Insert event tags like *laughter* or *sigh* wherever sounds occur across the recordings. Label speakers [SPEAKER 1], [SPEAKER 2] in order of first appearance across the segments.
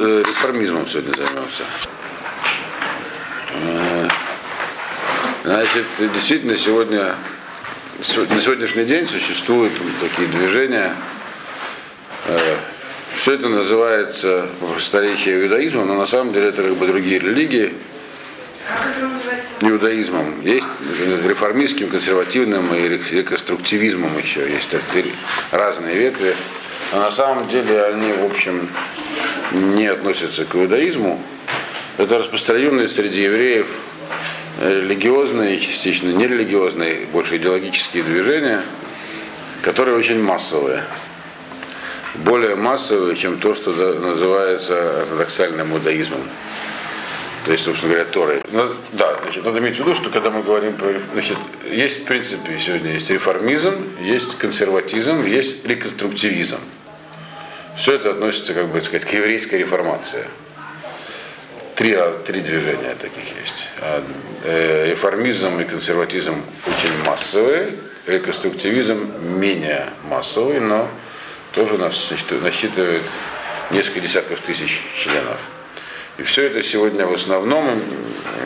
[SPEAKER 1] э, реформизмом сегодня займемся. Э, Значит, действительно, сегодня, на сегодняшний день существуют такие движения. Э, Все это называется старейшее иудаизмом, но на самом деле это как бы другие религии. Иудаизмом. Есть реформистским, консервативным и реконструктивизмом еще. Есть разные ветви. А на самом деле они, в общем, не относятся к иудаизму. Это распространенные среди евреев религиозные, частично нерелигиозные, больше идеологические движения, которые очень массовые. Более массовые, чем то, что называется ортодоксальным иудаизмом. То есть, собственно говоря, Торой. Ну, да, значит, надо иметь в виду, что когда мы говорим про... Значит, есть, в принципе, сегодня есть реформизм, есть консерватизм, есть реконструктивизм. Все это относится, как бы сказать, к еврейской реформации. Три, три движения таких есть. Реформизм и консерватизм очень массовые, реконструктивизм менее массовый, но тоже насчитывает несколько десятков тысяч членов. И все это сегодня в основном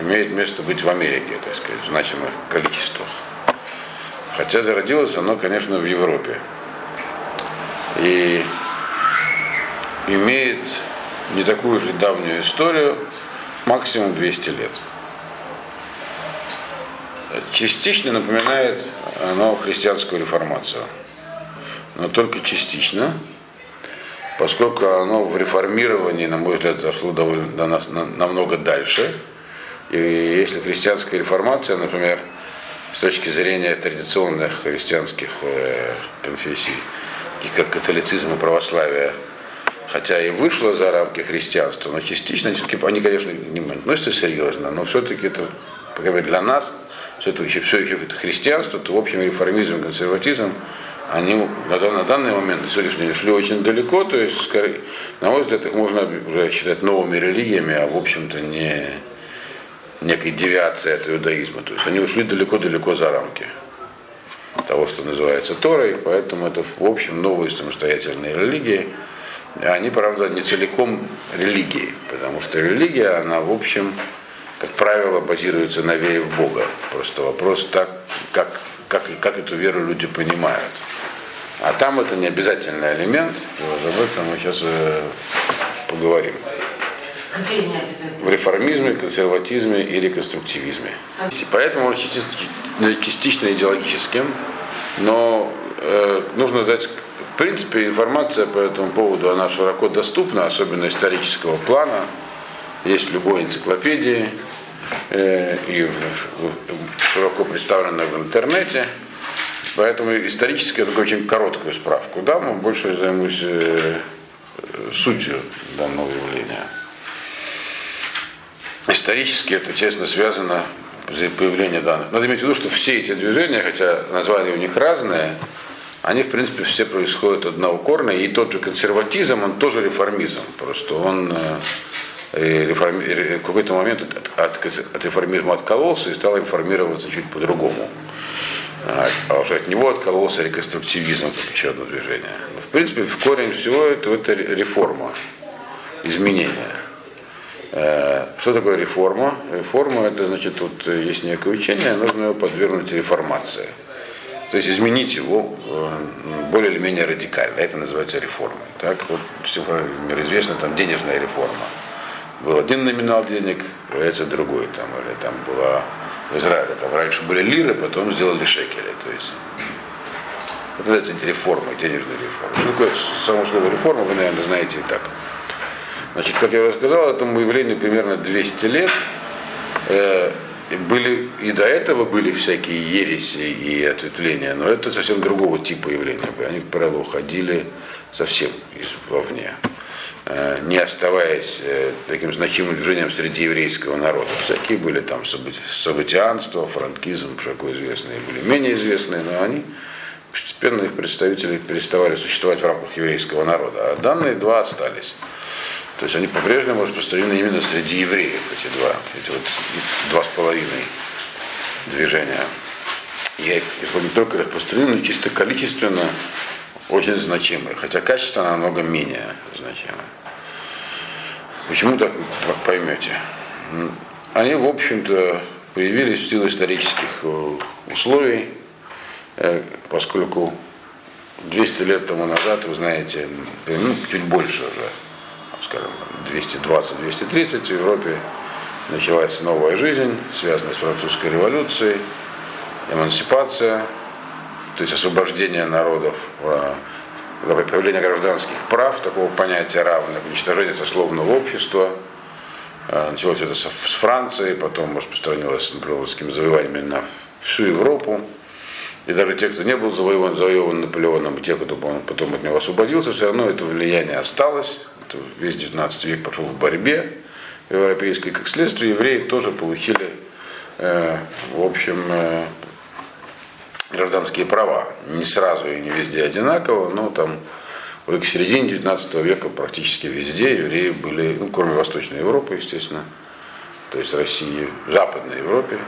[SPEAKER 1] имеет место быть в Америке, так сказать, в значимых количествах. Хотя зародилось оно, конечно, в Европе. И имеет не такую же давнюю историю, максимум 200 лет. Частично напоминает оно христианскую реформацию, но только частично, поскольку оно в реформировании, на мой взгляд, зашло довольно до нас намного дальше. И если христианская реформация, например, с точки зрения традиционных христианских э, конфессий, как католицизм и православие, хотя и вышла за рамки христианства, но частично, они, конечно, не относятся серьезно, но все-таки это, по для нас, все это еще, все еще это христианство, то, в общем, реформизм, консерватизм, они на, на данный момент, на сегодняшний день, шли очень далеко, то есть, скорее, на мой взгляд, их можно уже считать новыми религиями, а, в общем-то, не некой девиацией от иудаизма. То есть они ушли далеко-далеко за рамки того, что называется Торой, поэтому это, в общем, новые самостоятельные религии. Они, правда, не целиком религии, потому что религия, она, в общем, как правило, базируется на вере в Бога. Просто вопрос так, как, как, как эту веру люди понимают. А там это не обязательный элемент, и вот об этом мы сейчас э, поговорим. В реформизме, консерватизме и реконструктивизме. Поэтому он частично идеологическим, но э, нужно дать в принципе, информация по этому поводу, она широко доступна, особенно исторического плана. Есть в любой энциклопедии э, и широко представлена в интернете. Поэтому исторически я только очень короткую справку дам, но больше займусь э, сутью данного явления. Исторически это, честно, связано с появлением данных. Надо иметь в виду, что все эти движения, хотя названия у них разные, они, в принципе, все происходят одного корня, и тот же консерватизм, он тоже реформизм, просто он э, реформи... в какой-то момент от, от, от реформизма откололся и стал реформироваться чуть по-другому. А, а уже от него откололся реконструктивизм, как еще одно движение. Но, в принципе, в корень всего это, это реформа, изменение. Э, что такое реформа? Реформа это значит, тут есть некое учение, нужно его подвергнуть реформации. То есть изменить его э, более или менее радикально. Это называется реформой. Так вот, все мир известно, там денежная реформа. Был один номинал денег, появляется другой. Там, или там была в Израиле, там раньше были лиры, потом сделали шекели. То есть это называется реформа, денежная реформа. Что само слово реформа, вы, наверное, знаете и так. Значит, как я уже сказал, этому явлению примерно 200 лет. Были, и до этого были всякие ереси и ответвления, но это совсем другого типа явления. Они, как правило, уходили совсем из, вовне, э, не оставаясь э, таким значимым движением среди еврейского народа. Всякие были там событианство, франкизм, широко известные, были менее известные, но они постепенно их представители переставали существовать в рамках еврейского народа. А данные два остались. То есть они по-прежнему распространены именно среди евреев, эти два, эти вот два с половиной движения. И не только распространены, но чисто количественно очень значимые, хотя качественно намного менее значимые. Почему так поймете? Они, в общем-то, появились в силу исторических э, условий, э, поскольку 200 лет тому назад, вы знаете, ну, чуть больше уже, скажем, 220-230 в Европе началась новая жизнь, связанная с французской революцией, эмансипация, то есть освобождение народов, э, появление гражданских прав, такого понятия равных, уничтожение сословного общества. Э, началось это с Франции, потом распространилось с наполеоновскими завоеваниями на всю Европу. И даже те, кто не был завоеван, завоеван Наполеоном, и те, кто потом от него освободился, все равно это влияние осталось. Это весь 19 век пошел в борьбе европейской. Как следствие, евреи тоже получили, э, в общем, э, гражданские права. Не сразу и не везде одинаково, но там уже к середине 19 века практически везде евреи были, ну, кроме Восточной Европы, естественно, то есть России, Западной Европе.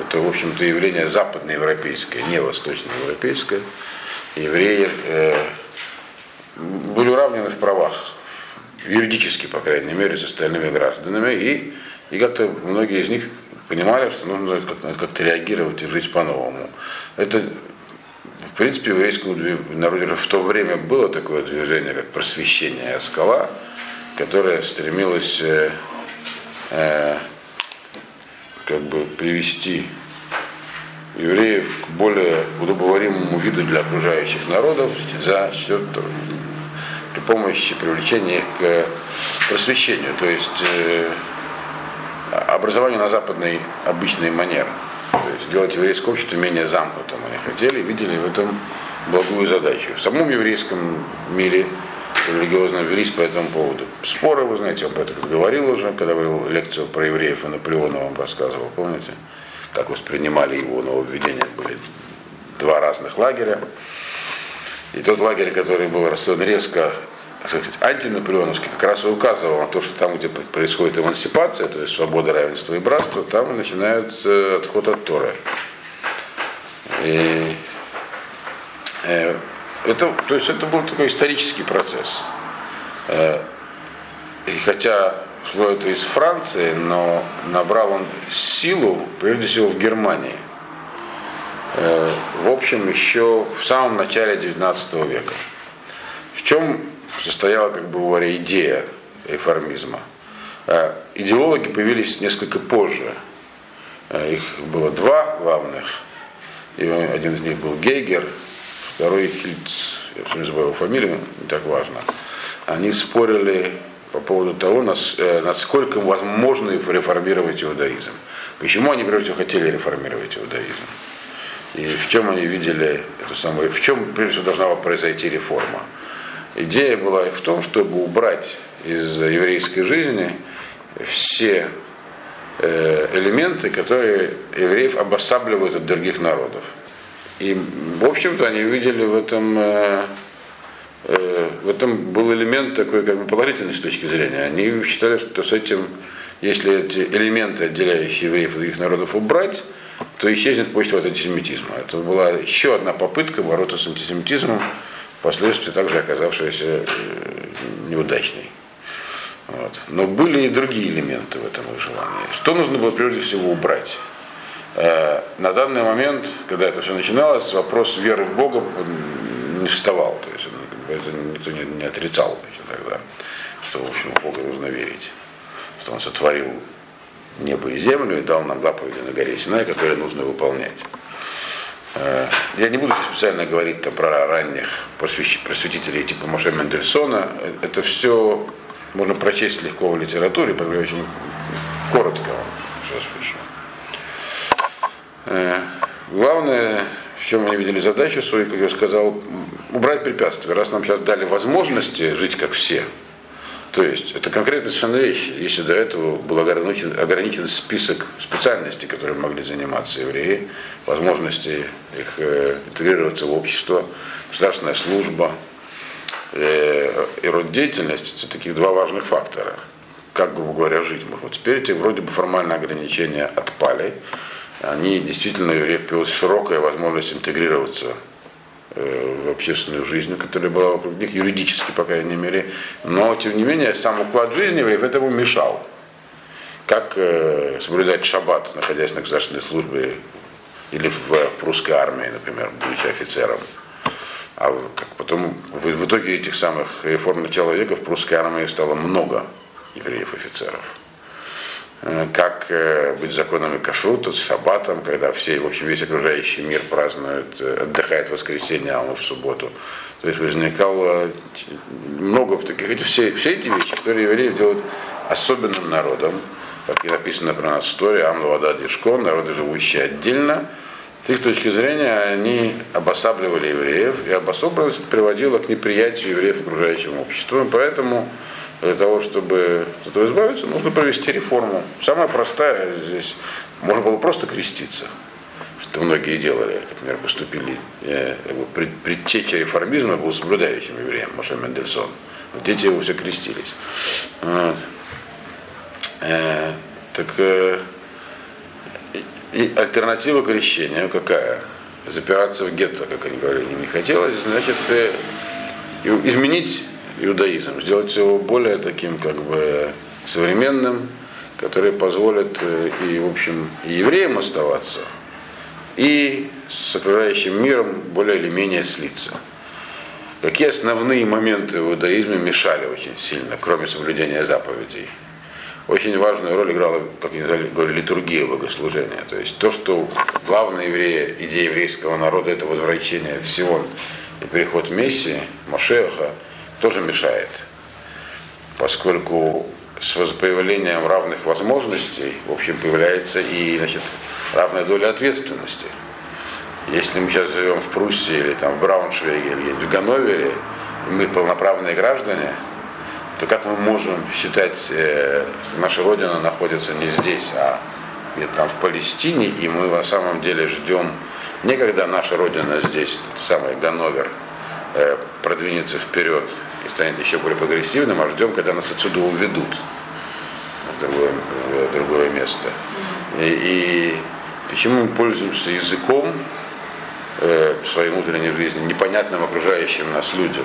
[SPEAKER 1] Это, в общем-то, явление западноевропейское, не восточноевропейское. Евреи э, были уравнены в правах, юридически, по крайней мере, с остальными гражданами. И, и как-то многие из них понимали, что нужно как-то реагировать и жить по-новому. Это, в принципе, в еврейском народе уже в то время было такое движение, как просвещение скала, которое стремилось э, э, как бы привести евреев к более удобоваримому виду для окружающих народов за счет при помощи привлечения их к просвещению, то есть э, образованию на западной обычной манере. То есть сделать еврейское общество менее замкнутым они хотели, видели в этом благую задачу. В самом еврейском мире религиозно велись по этому поводу споры, вы знаете, он про это говорил уже, когда говорил лекцию про евреев и Наполеона вам рассказывал, помните, как воспринимали его нововведения, были два разных лагеря. И тот лагерь, который был расстроен резко сказать, антинаполеоновский как раз и указывал на то, что там, где происходит эмансипация, то есть свобода, равенство и братство, там начинается отход от Торы. И, э, это, то есть это был такой исторический процесс. Э, и хотя шло это из Франции, но набрал он силу, прежде всего, в Германии. Э, в общем, еще в самом начале XIX века. В чем состояла, как бы говоря, идея реформизма. Э, идеологи появились несколько позже. Э, их было два главных. И один из них был Гейгер, второй Хильц, я все не забываю его фамилию, не так важно. Они спорили по поводу того, насколько возможно реформировать иудаизм. Почему они, прежде всего, хотели реформировать иудаизм? И в чем они видели эту самую, в чем, прежде всего, должна произойти реформа? Идея была в том, чтобы убрать из еврейской жизни все э, элементы, которые евреев обосабливают от других народов. И, в общем-то, они видели в этом, э, э, в этом был элемент такой как бы положительный с точки зрения. Они считали, что с этим, если эти элементы, отделяющие евреев от других народов, убрать, то исчезнет почва от антисемитизма. Это была еще одна попытка бороться с антисемитизмом впоследствии также оказавшаяся э, неудачной. Вот. Но были и другие элементы в этом их желании. Что нужно было прежде всего убрать? Э, на данный момент, когда это все начиналось, вопрос веры в Бога не вставал. То есть это никто не, не отрицал значит, тогда, что в общем в Бога нужно верить. Что Он сотворил небо и землю и дал нам заповеди на горе Синай, которые нужно выполнять. Э, я не буду специально говорить там, про ранних просветителей типа Моше Мендельсона. Это все можно прочесть легко в литературе, я очень коротко сейчас пишу. Э, главное, в чем они видели задачу свою, как я сказал, убрать препятствия. Раз нам сейчас дали возможности жить как все, то есть это конкретная совершенно вещь. Если до этого был ограничен, ограничен список специальностей, которые могли заниматься евреи, возможности их э, интегрироваться в общество, государственная служба э, и род деятельности, это таких два важных фактора. Как, грубо говоря, жить можно. Теперь эти вроде бы формальные ограничения отпали. Они действительно, евреев появилась широкая возможность интегрироваться в общественную жизнь, которая была вокруг них, юридически, по крайней мере. Но, тем не менее, сам уклад жизни евреев этому мешал. Как э, соблюдать шаббат, находясь на государственной службе или в прусской армии, например, будучи офицером. А как потом, в, в итоге этих самых реформ начала века в прусской армии стало много евреев-офицеров. Э, как э, быть законами кашрута с шаббатом, когда все, в общем, весь окружающий мир празднует, э, отдыхает в воскресенье, а мы в субботу. То есть возникало много таких, эти, все, все эти вещи, которые евреев делают особенным народом, как и написано про нас в истории, Амлавада Дишкон, народы, живущие отдельно, с их точки зрения они обосабливали евреев, и обособленность приводила к неприятию евреев окружающему обществу. И поэтому для того, чтобы от этого избавиться, нужно провести реформу. Самая простая здесь, можно было просто креститься, что многие делали, например, поступили. Бы, пред, предтеча реформизма был соблюдающим евреем, Маша Мендельсон. Дети его все крестились. Вот. Э, так э, и альтернатива крещению какая? Запираться в гетто, как они говорили, не хотелось, значит, э, изменить иудаизм, сделать его более таким как бы современным, который позволит э, и, в общем, и евреям оставаться, и с окружающим миром более или менее слиться. Какие основные моменты в иудаизме мешали очень сильно, кроме соблюдения заповедей? Очень важную роль играла, как они говорили, литургия богослужения. То есть то, что главная еврея, идея еврейского народа это возвращение в Сион и переход Мессии, Машеха, тоже мешает. Поскольку с появлением равных возможностей, в общем, появляется и значит, равная доля ответственности. Если мы сейчас живем в Пруссии или там в Брауншвейге или в Ганновере, и мы полноправные граждане, то как мы можем считать, э, что наша Родина находится не здесь, а где-то там в Палестине, и мы на самом деле ждем не когда наша Родина здесь, самый Ганновер, продвинется вперед и станет еще более прогрессивным, а ждем, когда нас отсюда уведут в другое, в другое место. И, и почему мы пользуемся языком э, в своей внутренней жизни, непонятным окружающим нас людям?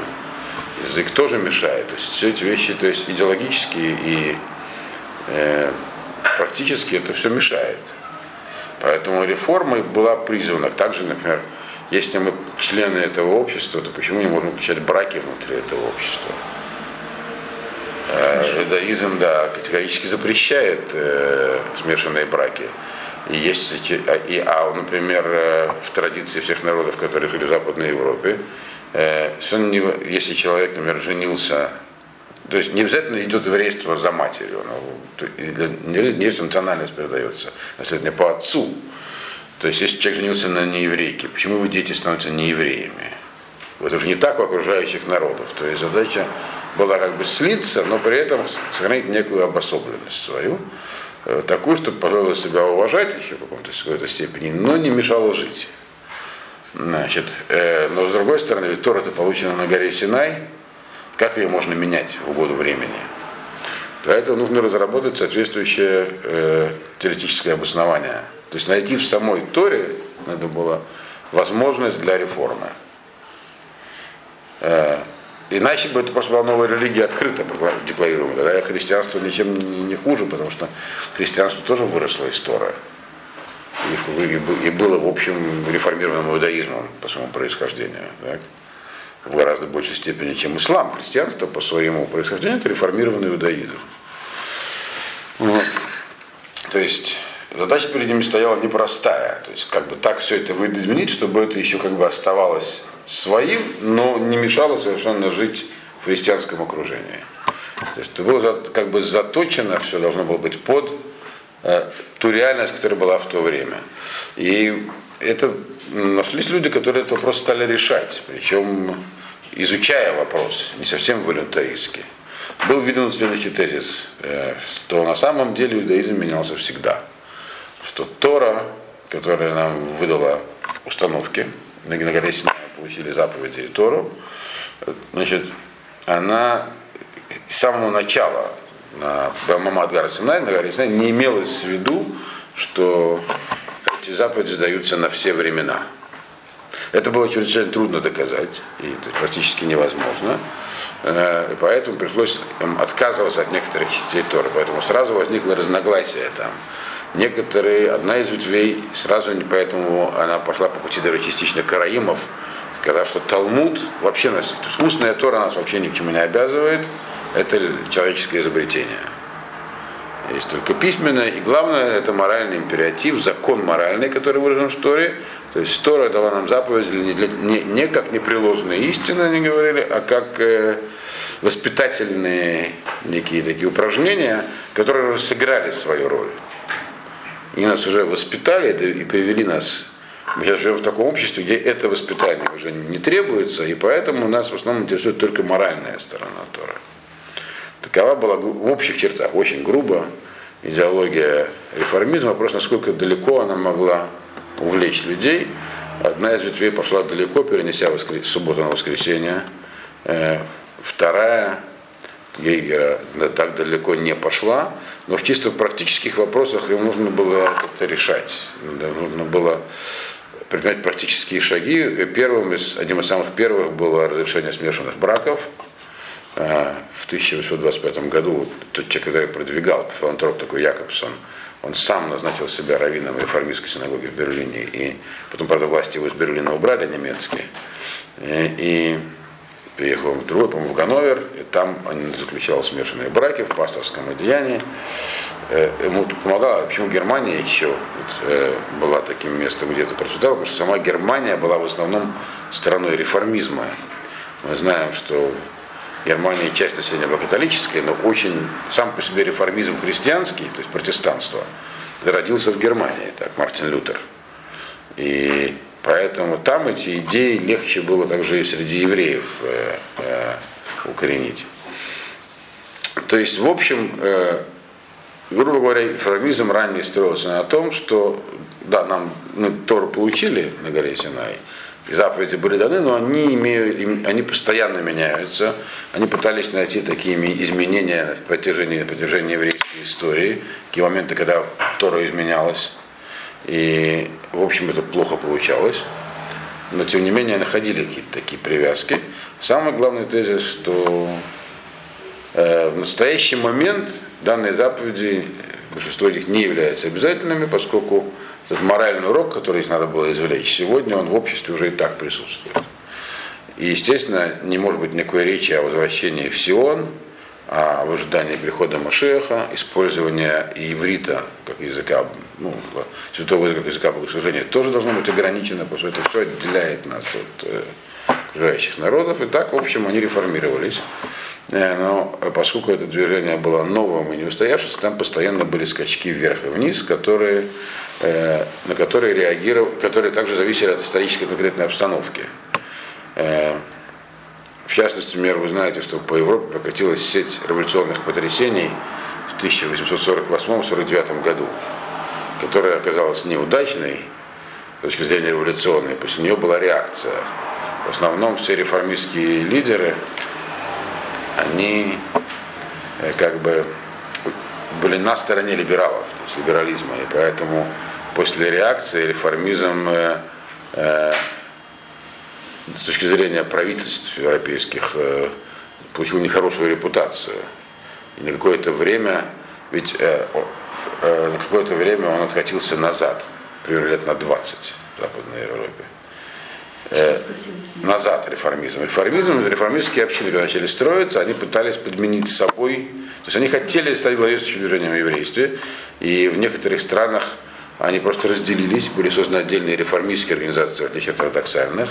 [SPEAKER 1] язык тоже мешает. То есть все эти вещи, то есть идеологические и э, практически это все мешает. Поэтому реформа была призвана. Также, например, если мы члены этого общества, то почему не можем включать браки внутри этого общества? Э, иудаизм, да, категорически запрещает э, смешанные браки. И есть, и, а, например, э, в традиции всех народов, которые жили в Западной Европе, э, не, если человек, например, женился, то есть не обязательно идет еврейство за матерью, но, не есть национальность передается, наследие по отцу. То есть если человек женился на нееврейке, почему его дети становятся неевреями? Это уже не так у окружающих народов. То есть задача была как бы слиться, но при этом сохранить некую обособленность свою, э, такую, чтобы позволила себя уважать еще в каком-то какой-то степени, но не мешало жить. Значит, э, но с другой стороны, ведь Тора это получена на горе Синай, как ее можно менять в угоду времени? Для этого нужно разработать соответствующее э, теоретическое обоснование. То есть найти в самой Торе надо было возможность для реформы. Э, иначе бы это просто была новая религия открыто декларируемая. Тогда христианство ничем не хуже, потому что христианство тоже выросло из Торы и, и было, в общем, реформированным иудаизмом по своему происхождению. Так? В гораздо большей степени, чем ислам. Христианство по своему происхождению это реформированный иудаизм. Вот. То есть задача перед ними стояла непростая. То есть как бы так все это изменить, чтобы это еще как бы оставалось своим, но не мешало совершенно жить в христианском окружении. То есть это было как бы заточено, все должно было быть под Э, ту реальность, которая была в то время. И это нашлись люди, которые этот вопрос стали решать, причем изучая вопрос, не совсем волюнтаристски. Был виден следующий тезис, э, что на самом деле иудаизм менялся всегда. Что Тора, которая нам выдала установки, на горе Синай получили заповеди и Тору, значит, она с самого начала на Мамад Гар Синай, на горе Синай, не имелось в виду, что эти заповеди сдаются на все времена. Это было чрезвычайно трудно доказать, и практически невозможно. И поэтому пришлось отказываться от некоторых частей Торы. Поэтому сразу возникло разногласие там. Некоторые, одна из ветвей, сразу не поэтому она пошла по пути даже частично караимов, сказав, что Талмуд вообще нас, то есть устная Тора нас вообще ни к чему не обязывает, это человеческое изобретение. Есть только письменное, и главное это моральный императив, закон моральный, который выражен в Торе. То есть Тора дала нам заповедь не, для, не, не как непреложные истины, они говорили, а как э, воспитательные некие такие упражнения, которые сыграли свою роль. И нас уже воспитали и привели нас. Мы сейчас живем в таком обществе, где это воспитание уже не требуется, и поэтому нас в основном интересует только моральная сторона Тора. Такова была в общих чертах, очень грубо, идеология реформизма, вопрос, насколько далеко она могла увлечь людей. Одна из ветвей пошла далеко, перенеся воскрес... субботу на воскресенье. Э, вторая Гейгера так далеко не пошла, но в чисто практических вопросах им нужно было как-то решать. Нужно было предпринять практические шаги. Первым из, одним из самых первых было разрешение смешанных браков – Э, в 1825 году тот человек, который продвигал, филантроп такой Якобсон, он сам назначил себя раввином реформистской синагоги в Берлине. И потом, правда, власти его из Берлина убрали немецкие. И, и приехал в другой, по-моему, в Ганновер, и там он заключал смешанные браки в пасторском одеянии. Э, ему тут помогала, почему Германия еще вот, э, была таким местом, где это процветало, потому что сама Германия была в основном страной реформизма. Мы знаем, что Германия часть населения была католическая, но очень сам по себе реформизм христианский, то есть протестанство, родился в Германии, так, Мартин Лютер. И поэтому там эти идеи легче было также и среди евреев э, э, укоренить. То есть, в общем, э, грубо говоря, реформизм ранее строился на том, что, да, нам мы Тору получили на горе Синай, и заповеди были даны, но они, имеют, они постоянно меняются. Они пытались найти такие изменения на протяжении, на протяжении еврейской истории, такие моменты, когда Тора изменялась. И, в общем, это плохо получалось. Но, тем не менее, находили какие-то такие привязки. Самый главный тезис, что э, в настоящий момент данные заповеди, большинство из них не являются обязательными, поскольку этот моральный урок, который надо было извлечь, сегодня он в обществе уже и так присутствует. И, естественно, не может быть никакой речи о возвращении в Сион, о ожидании прихода Машеха, использования иврита как языка, ну, святого языка богослужения тоже должно быть ограничено, потому что это все отделяет нас от э, окружающих народов. И так, в общем, они реформировались. Э, но поскольку это движение было новым и не устоявшимся, там постоянно были скачки вверх и вниз, которые Э, на которые реагировали, которые также зависели от исторической конкретной обстановки. Э, в частности, например, вы знаете, что по Европе прокатилась сеть революционных потрясений в 1848-49 году, которая оказалась неудачной с точки зрения революционной. После нее была реакция. В основном все реформистские лидеры, они э, как бы были на стороне либералов, то есть либерализма, и поэтому после реакции реформизм э, э, с точки зрения правительств европейских э, получил нехорошую репутацию. И на какое-то время, ведь э, э, на какое-то время он откатился назад, примерно лет на 20 в Западной Европе. Э, назад реформизм. Реформизм, реформистские общины, когда начали строиться, они пытались подменить собой, то есть они хотели стать главенствующим движением в еврействе, и в некоторых странах они просто разделились, были созданы отдельные реформистские организации, в отличие от ортодоксальных.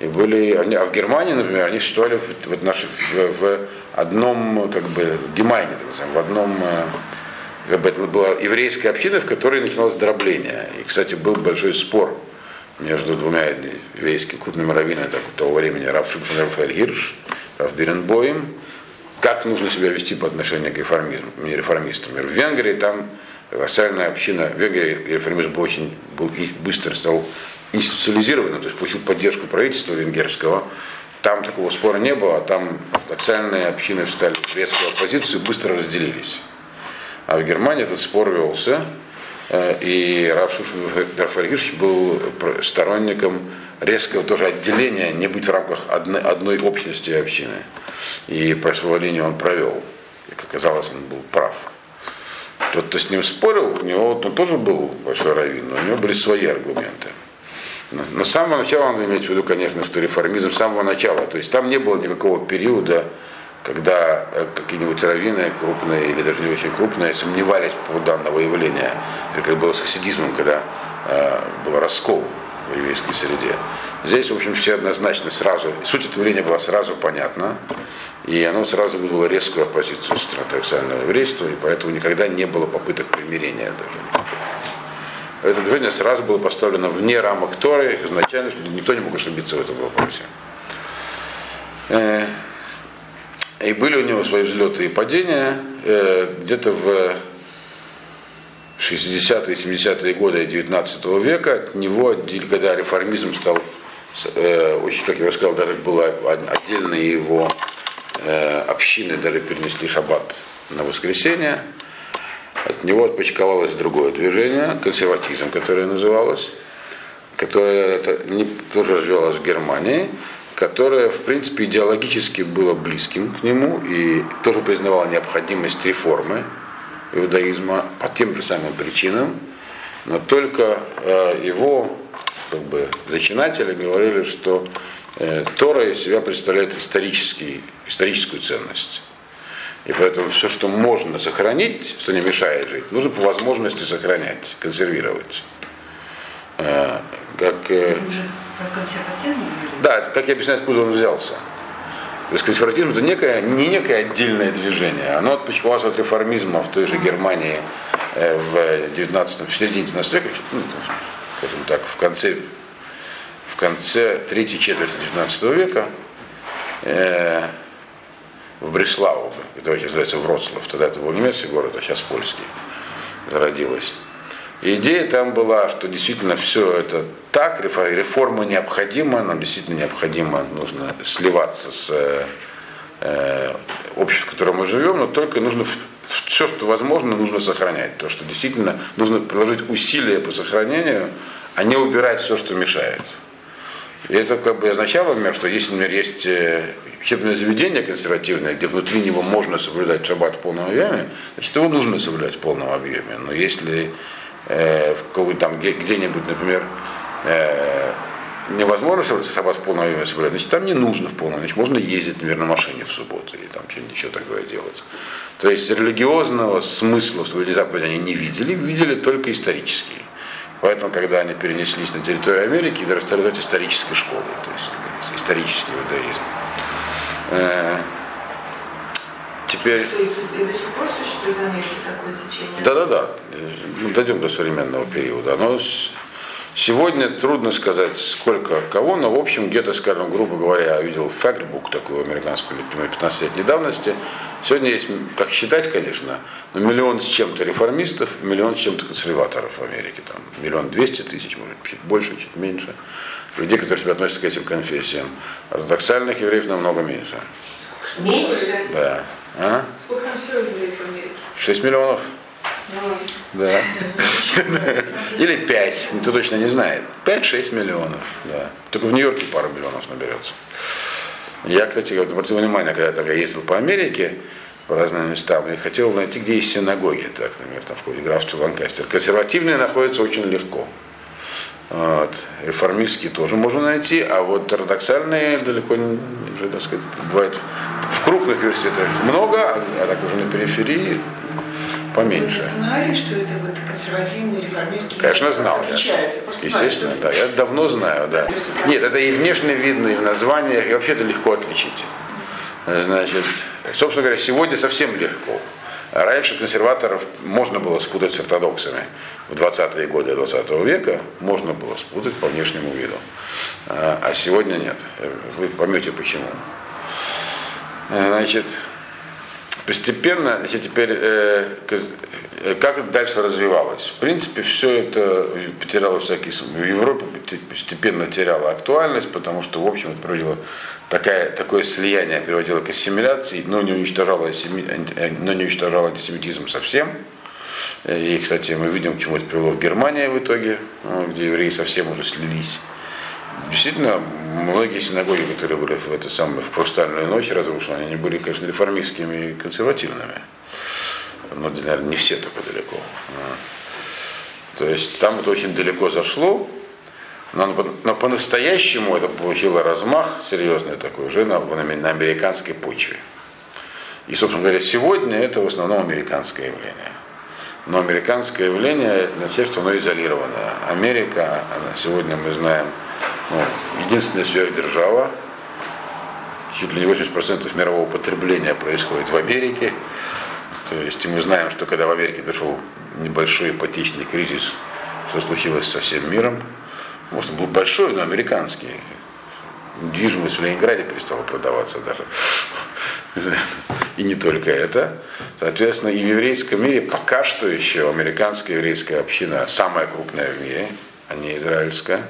[SPEAKER 1] И были, а в Германии, например, они существовали в, в, в, в одном, как бы, Гемайне, в одном, э, как это была еврейская община, в которой начиналось дробление. И, кстати, был большой спор между двумя еврейскими крупными раввинами того времени, Раф Шимшин Рафаэль Гирш, Раф Беренбоем, как нужно себя вести по отношению к реформизму, реформистам. В Венгрии там вассальная община в Венгрии реформизм был очень был, быстро стал институциализированным, то есть получил поддержку правительства венгерского. Там такого спора не было, а там ортодоксальные общины встали в резкую оппозицию и быстро разделились. А в Германии этот спор велся, Э, и Раф Шушин был сторонником резкого тоже отделения, не быть в рамках одной, одной общности общины. И по свою линию он провел. И, как оказалось, он был прав. Тот, кто с ним спорил, у него он тоже был большой раввин, но у него были свои аргументы. Но с самого начала он имеет в виду, конечно, что реформизм с самого начала. То есть там не было никакого периода, когда э, какие-нибудь раввины крупные или даже не очень крупные сомневались по поводу данного явления. Как было с хасидизмом, когда э, был раскол в еврейской среде. Здесь, в общем, все однозначно сразу, суть этого явления была сразу понятна, и оно сразу вызвало резкую оппозицию с ортодоксального еврейства, и поэтому никогда не было попыток примирения даже это движение сразу было поставлено вне рамок Торы, изначально, никто не мог ошибиться в этом вопросе. Э, и были у него свои взлеты и падения. Э, где-то в 60-е, 70-е годы 19 века от него, когда реформизм стал, э, очень, как я уже сказал, даже было отдельные его общины, даже перенесли шаббат на воскресенье, от него отпочковалось другое движение, консерватизм, которое называлось, которое тоже развивалось в Германии, которое, в принципе, идеологически было близким к нему и тоже признавало необходимость реформы иудаизма по тем же самым причинам, но только э, его как бы, зачинатели говорили, что э, Тора из себя представляет исторический, историческую ценность. И поэтому все, что можно сохранить, что не мешает жить, нужно по возможности сохранять, консервировать.
[SPEAKER 2] Э, как, э, консерватизм?
[SPEAKER 1] Да, это как я объясняю, откуда он взялся. То есть консерватизм это некое, не некое отдельное движение, оно отпочковалось от реформизма в той же Германии э, в 19 в середине 19 века, ну, скажем так, в конце, в конце третьей четверти 19 века в Бреславу, это очень называется Вроцлав, тогда это был немецкий город, а сейчас польский, зародилась. И идея там была, что действительно все это так, реформа необходима, нам действительно необходимо, нужно сливаться с э, обществом, в котором мы живем, но только нужно все, что возможно, нужно сохранять. То, что действительно нужно приложить усилия по сохранению, а не убирать все, что мешает. И это как бы означало, например, что если, например, есть э, учебное заведение консервативное, где внутри него можно соблюдать шаббат в полном объеме, значит, его нужно соблюдать в полном объеме. Но если э, там где-нибудь, например, э, невозможно шаббат в полном объеме соблюдать, значит, там не нужно в полном, значит, можно ездить, например, на машине в субботу или там что-нибудь еще такое делать. То есть религиозного смысла в соблюдении заповеди они не видели, видели только исторический. Поэтому, когда они перенеслись на территорию Америки, их стали исторической школой, то есть исторический иудаизм. Теперь...
[SPEAKER 2] Что, и, до сих пор существует в Америке такое течение?
[SPEAKER 1] Да-да-да. Мы дойдем до современного периода. Но сегодня трудно сказать, сколько кого, но в общем где-то, скажем, грубо говоря, я видел фактбук такой американскую 15-летней давности. Сегодня есть, как считать, конечно, но миллион с чем-то реформистов, миллион с чем-то консерваторов в Америке. Там миллион двести тысяч, может, чуть больше, чуть меньше людей, которые себя относятся к этим конфессиям. Ортодоксальных евреев намного меньше.
[SPEAKER 2] Меньше?
[SPEAKER 1] Да. А?
[SPEAKER 2] Сколько там всего евреев в Америке?
[SPEAKER 1] 6 миллионов. Да. Или 5, никто точно не знает. 5-6 миллионов, да. Только в Нью-Йорке пару миллионов наберется. Я, кстати, обратил внимание, когда я ездил по Америке, по разным местам, и хотел найти, где есть синагоги, так, например, там в графстве Ланкастер. Консервативные находятся очень легко. Вот. Реформистские тоже можно найти, а вот ортодоксальные далеко не, уже, так сказать, бывает в крупных университетах много, а так уже на периферии поменьше.
[SPEAKER 2] Вы знали, что это вот консервативные, реформистские
[SPEAKER 1] Конечно, знал.
[SPEAKER 2] Отличаются.
[SPEAKER 1] Я. Естественно, да. Я давно знаю, да. Нет, это и внешне видно, и в названиях, и вообще это легко отличить. Значит, собственно говоря, сегодня совсем легко. Раньше консерваторов можно было спутать с ортодоксами. В 20-е годы 20 века можно было спутать по внешнему виду. А, а сегодня нет. Вы поймете почему. Значит, постепенно, значит, теперь, э, как это дальше развивалось? В принципе, все это потеряло всякий смысл. В Европе постепенно теряло актуальность, потому что, в общем, это приводило такая, такое слияние приводило к ассимиляции, но не уничтожало, но не уничтожало антисемитизм совсем. И, кстати, мы видим, к чему это привело в Германии в итоге, ну, где евреи совсем уже слились. Действительно, многие синагоги, которые были в эту самую в хрустальную ночь разрушены, они были, конечно, реформистскими и консервативными. Но, наверное, не все только далеко. То есть там это очень далеко зашло, но, но по-настоящему это получило размах серьезный такой уже на, на американской почве. И, собственно говоря, сегодня это в основном американское явление. Но американское явление означает, что оно изолированное. Америка, она, сегодня мы знаем, единственная сверхдержава, чуть ли не 80% мирового потребления происходит в Америке. То есть мы знаем, что когда в Америке пришел небольшой ипотечный кризис, что случилось со всем миром, может, был большой, но американский. Недвижимость в Ленинграде перестала продаваться даже. И не только это. Соответственно, и в еврейском мире пока что еще американская еврейская община самая крупная в мире, а не израильская.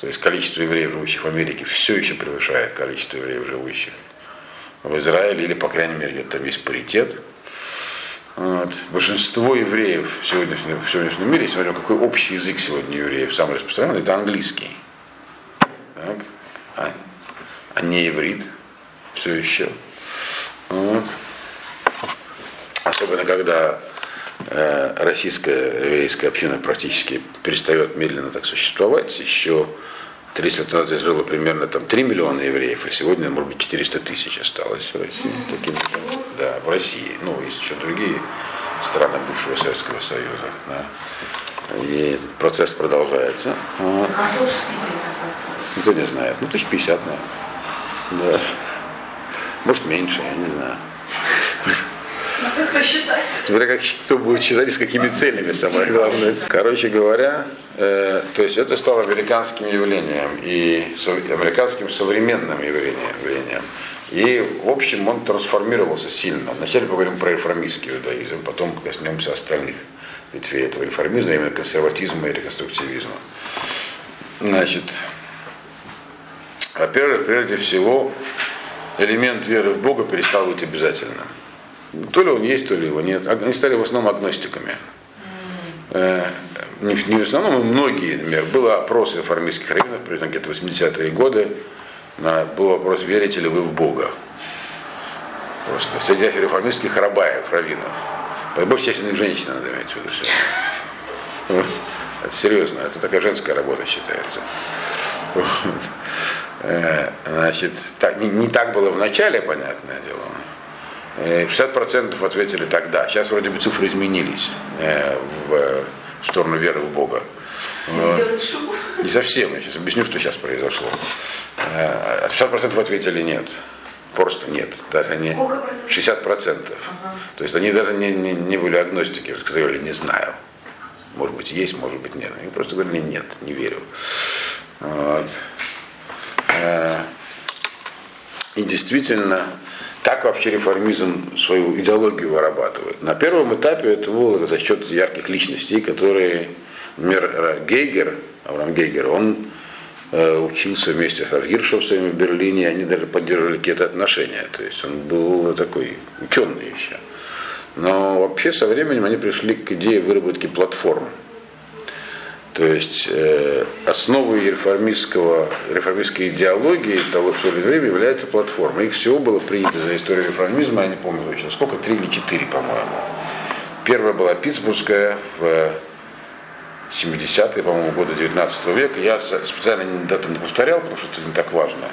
[SPEAKER 1] То есть количество евреев, живущих в Америке, все еще превышает количество евреев, живущих в Израиле, или, по крайней мере, там есть паритет. Вот. Большинство евреев в сегодняшнем, в сегодняшнем мире, смотрим, какой общий язык сегодня евреев самый распространенный, это английский. Так? А, а не иврит все еще. Вот. Особенно когда российская еврейская община практически перестает медленно так существовать, еще 30 лет назад жило примерно там 3 миллиона евреев, а сегодня, может быть, 400 тысяч осталось в России. Таким, да, в России. Ну, есть еще другие страны бывшего Советского Союза. Да. И этот процесс продолжается. Вот. Никто не знает. Ну, тысяч пятьдесят, наверное. Да. Может, меньше, я не знаю.
[SPEAKER 3] Надо посчитать.
[SPEAKER 1] Смотря как кто будет считать с какими целями, самое главное. Короче говоря, э, то есть это стало американским явлением и со- американским современным явлением. явлением. И, в общем, он трансформировался сильно. Вначале поговорим про реформистский иудаизм, потом коснемся остальных ветвей этого реформизма, именно консерватизма и реконструктивизма. Значит, во-первых, прежде всего, элемент веры в Бога перестал быть обязательным. То ли он есть, то ли его нет. Они стали в основном агностиками. Э, Не, в- основном, но многие, например, был опрос реформистских раввинов, примерно где-то 80-е годы, на, был вопрос, верите ли вы в Бога. Просто среди реформистских рабаев, раввинов. По большей части их женщины, надо иметь в виду *laughs* серьезно, это такая женская работа считается. *laughs* Э, Значит, не так было в начале, понятное дело. Э, 60% ответили тогда. Сейчас вроде бы цифры изменились э, в, в сторону веры в Бога. Не совсем, я сейчас объясню, что сейчас произошло. Э, 60% ответили нет. Просто нет. Даже
[SPEAKER 2] процентов?
[SPEAKER 1] 60 процентов. То есть они даже не, не, не были агностики, сказали, не знаю. Может быть, есть, может быть, нет. Они просто говорили, нет, не верю. Вот. Э, И действительно, как вообще реформизм свою идеологию вырабатывает? На первом этапе это было за счет ярких личностей, которые, например, Гейгер, Авраам Гейгер, он э, учился вместе с Гиршевцем в Берлине, они даже поддерживали какие-то отношения. То есть он был такой ученый еще. Но вообще со временем они пришли к идее выработки платформ. То есть э, основой реформистского, реформистской идеологии того все время является платформа. Их всего было принято за историю реформизма, я не помню точно, сколько, три или четыре, по-моему. Первая была Питтсбургская в 70-е, по-моему, годы 19 века. Я специально дату не повторял, потому что это не так важно.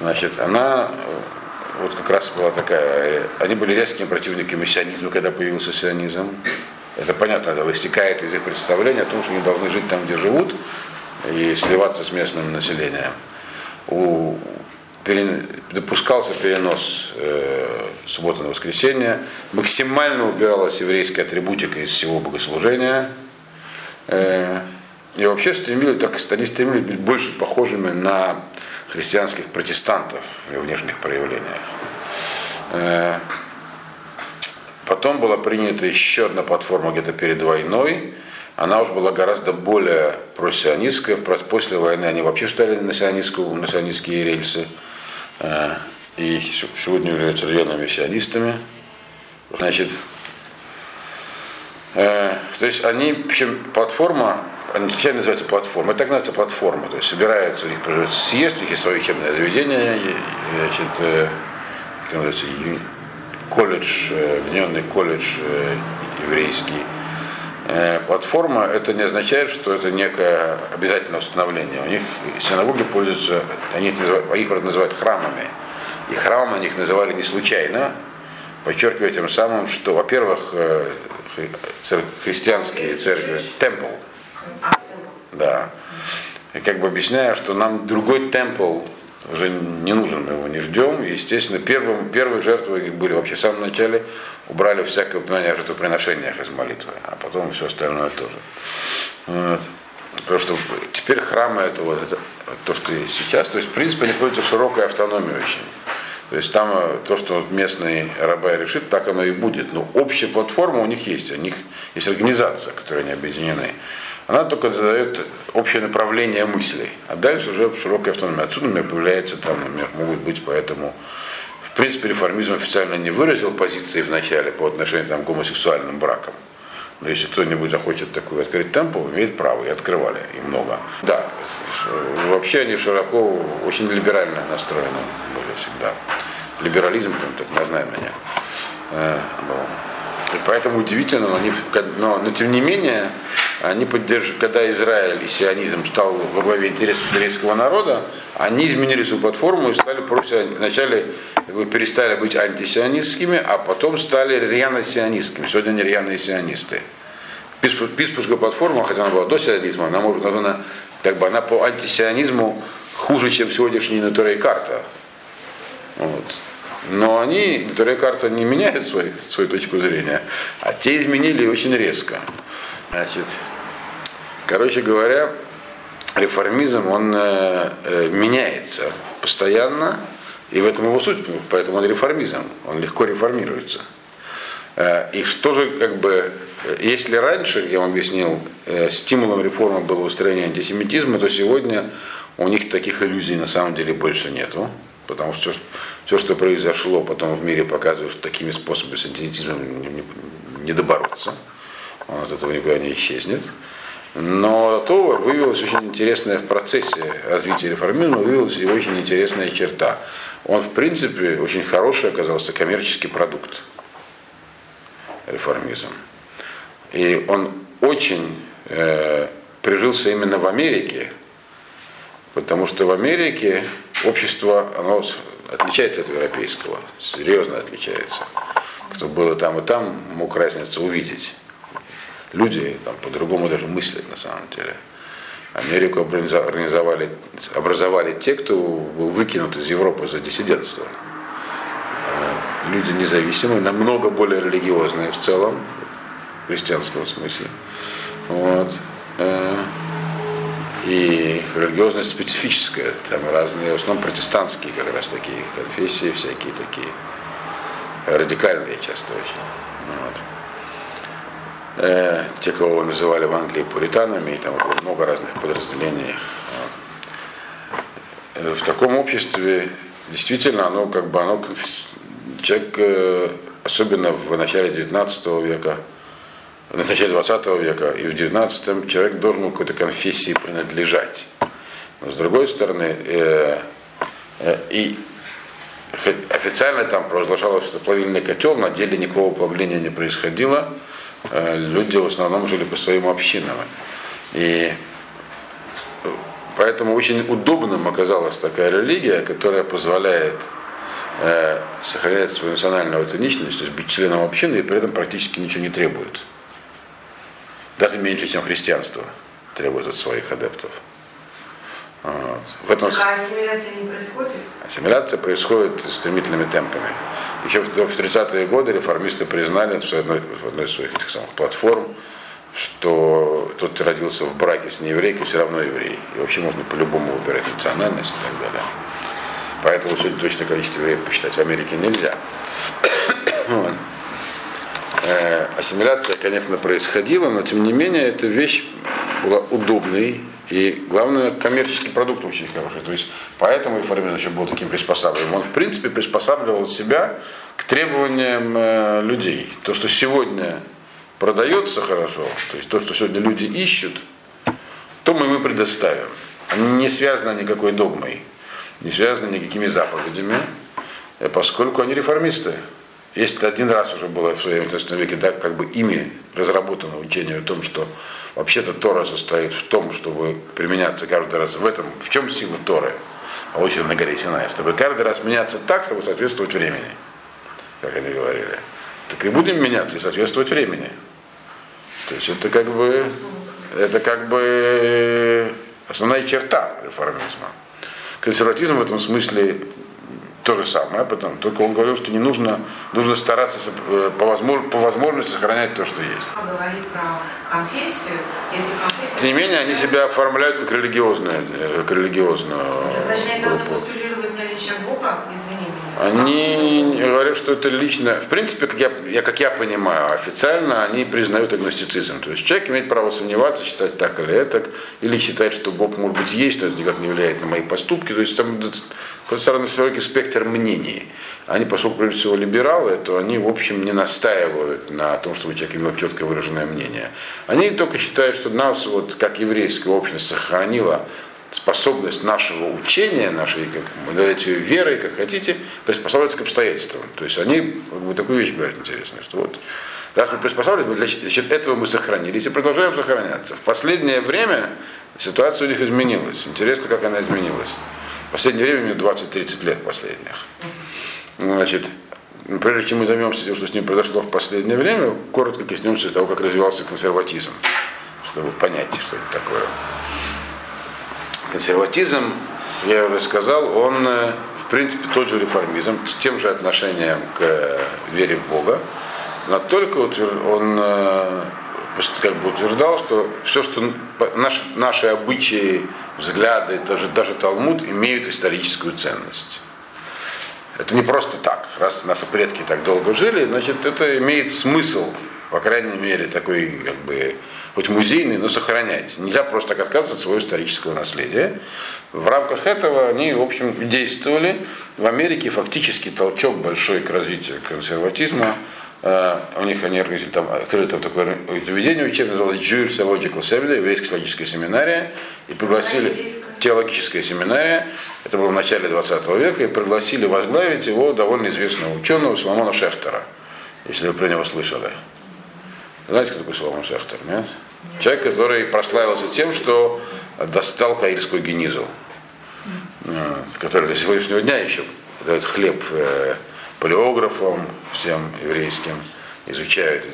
[SPEAKER 1] Значит, она э, вот как раз была такая, э, они были резкими противниками сионизма, когда появился сионизм. Это понятно, это вытекает из их представления о том, что они должны жить там, где живут, и сливаться с местным населением. У, пере- допускался перенос э, субботы на воскресенье, максимально убиралась еврейская атрибутика из всего богослужения. Э, и вообще стремились, так, они стремились быть больше похожими на христианских протестантов в внешних проявлениях. Э, Потом была принята еще одна платформа где-то перед войной. Она уже была гораздо более просионистская. Про- После войны они вообще встали на, сионистскую, на сионистские рельсы. Э, И сегодня являются рьяными сионистами. Значит, Э, то есть они, причем платформа, они официально называется платформа, это так называется платформа, то есть собираются, у них съезд, у них есть свое учебное заведение, значит, э, как называется, колледж, э, объединенный колледж э, еврейский. Э, Платформа это не означает, что это некое обязательное установление. У них синагоги пользуются, они их называют, их правда, называют храмами. И храмом они их называли не случайно, подчеркивая тем самым, что, во-первых, э, цер- христианские церкви, темпл, да, и как бы объясняя, что нам другой темпл уже не нужен, мы его не ждем. И, естественно, первым, первые жертвы их были вообще в самом начале, убрали всякое упоминание о жертвоприношениях из молитвы, а потом все остальное тоже. Вот. Потому что теперь храмы это вот это, то, что есть сейчас. То есть, в принципе, они пользуются широкой автономией очень. То есть там э, то, что местный рабай решит, так оно и будет. Но общая платформа у них есть. У них есть организация, которой они объединены. Она только задает общее направление мыслей. А дальше уже широкая автономия. Отсюда, например, появляется там, например, могут быть поэтому в принципе, реформизм официально не выразил позиции в начале по отношению там, к гомосексуальным бракам. Но если кто-нибудь захочет такой открыть темпл, имеет право, и открывали, и много. Да, вообще они широко, очень либерально настроены были всегда. Либерализм, прям так, не знаю меня. Э. И поэтому удивительно, но, они, но, но тем не менее, они поддерживают, когда Израиль и сионизм стал во главе интересов еврейского народа, они изменили свою платформу и стали против, вначале перестали быть антисионистскими, а потом стали рьяно сионистскими. Сегодня они рьяные сионисты. Писпу- Писпусская платформа, хотя она была до сионизма, она может она, как бы она по антисионизму хуже, чем сегодняшняя натура и карта. Вот. Но они, натура и карта не меняют свою, свою точку зрения, а те изменили очень резко. Значит, короче говоря, реформизм, он э, э, меняется постоянно, и в этом его суть, поэтому он реформизм, он легко реформируется. Э, И что же, как бы, э, если раньше, я вам объяснил, стимулом реформы было устранение антисемитизма, то сегодня у них таких иллюзий на самом деле больше нету. Потому что все, что произошло потом в мире, показывает, что такими способами с антисемитизмом не, не, не добороться. Он от этого никуда не исчезнет. Но то выявилась очень интересная в процессе развития реформизма, выявилась и очень интересная черта. Он, в принципе, очень хороший оказался коммерческий продукт реформизм. И он очень э, прижился именно в Америке, потому что в Америке общество, оно отличается от европейского, серьезно отличается. Кто было там и там, мог разницу увидеть. Люди там по-другому даже мыслят на самом деле. Америку организовали, образовали те, кто был выкинут из Европы за диссидентство. Э, Люди независимые, намного более религиозные в целом, в христианском смысле. Вот. Э, И религиозность специфическая, там разные, в основном протестантские как раз такие конфессии, всякие такие, радикальные часто очень. Вот. Э, те, кого называли в Англии пуританами, и там много разных подразделений. Вот. Э, В таком обществе действительно оно как бы оно человек, э, особенно в начале 19 века, в начале 20 века и в 19 человек должен какой-то конфессии принадлежать. Но с другой стороны, э, э, и официально там провозглашалось, что плавильный котел, на деле никакого плавления не происходило. Э, Люди в основном жили по своим общинам. И э, поэтому очень удобным оказалась такая религия, которая позволяет э, сохранять свою национальную аутентичность, то есть быть членом общины и при этом практически ничего не требует. Даже меньше, чем христианство требует от своих адептов. Вот. В этом
[SPEAKER 2] А ассимиляция не происходит?
[SPEAKER 1] ассимиляция происходит стремительными темпами. Еще в в 30-е годы реформисты признали в одной, в одной из своих этих самых платформ, что тот, кто родился в браке с нееврейкой, все равно еврей. И вообще можно по-любому выбирать национальность и так далее. Поэтому сегодня точное количество евреев посчитать в Америке нельзя. *coughs* Э, Ассимиляция, конечно, происходила, но тем не менее эта вещь была удобной и, главное, коммерческий продукт очень хороший. То есть поэтому реформизм еще был таким приспосабливаем. Он, в принципе, приспосабливал себя к требованиям э, людей. То, что сегодня продается хорошо, то есть то, что сегодня люди ищут, то мы им предоставим. Они не связаны никакой догмой, не связаны никакими заповедями, э, поскольку они реформисты. Если один раз уже было в своем 19 веке да, как бы ими разработано учение о том, что вообще-то Тора состоит в том, чтобы применяться каждый раз в этом, в чем сила Торы, а очень на горе Синай, чтобы каждый раз меняться так, чтобы соответствовать времени, как они говорили. Так и будем меняться и соответствовать времени. То есть это как бы, это как бы основная черта реформизма. Консерватизм в этом смысле то же самое, потом, только он говорил, что не нужно, нужно стараться э, по, возможно, по возможности сохранять то, что есть.
[SPEAKER 2] Говорит про конфессию, если конфессия...
[SPEAKER 1] Тем не менее, они себя оформляют как религиозную, э, как религиозную
[SPEAKER 2] Значит, они должны
[SPEAKER 1] группу.
[SPEAKER 2] постулировать наличие Бога, извини меня.
[SPEAKER 1] Они говорят, что это лично, в принципе, как я, я, как я понимаю, официально они признают агностицизм. То есть человек имеет право сомневаться, считать так или это, или считать, что Бог может быть есть, но это никак не влияет на мои поступки. То есть там просто широкий спектр мнений. Они, поскольку прежде всего либералы, то они, в общем, не настаивают на том, чтобы человек имел четко выраженное мнение. Они только считают, что нас, вот, как еврейская общность, сохранила способность нашего учения, нашей, как называете ее верой, как хотите, приспосабливаться к обстоятельствам. То есть они как бы, такую вещь говорят интересную, что вот раз мы приспосабливаемся, для счет этого мы сохранились и продолжаем сохраняться. В последнее время ситуация у них изменилась. Интересно, как она изменилась. В последнее время, мне 20-30 лет последних. Значит, прежде чем мы займемся тем, что с ним произошло в последнее время, коротко коснемся того, как развивался консерватизм, чтобы понять, что это такое. Консерватизм, я уже сказал, он в принципе тот же реформизм, с тем же отношением к вере в Бога, но только он как бы утверждал, что все, что наш, наши обычаи, взгляды, даже, даже Талмуд имеют историческую ценность. Это не просто так. Раз наши предки так долго жили, значит, это имеет смысл, по крайней мере, такой, как бы, хоть музейный, но сохранять. Нельзя просто так отказываться от своего исторического наследия. В рамках этого они, в общем, действовали. В Америке фактически толчок большой к развитию консерватизма. У них они организовали там, открыли там такое заведение учебное, называлось Jewish Theological Seminary, еврейская теологическая семинария, и пригласили теологическая семинария, это было в начале 20 века, и пригласили возглавить его довольно известного ученого Соломона Шехтера, если вы про него слышали. Знаете, кто такой Соломон Шехтер, нет? Человек, который прославился тем, что достал каирскую генизу, который до сегодняшнего дня еще дает хлеб палеографам, всем еврейским, изучают.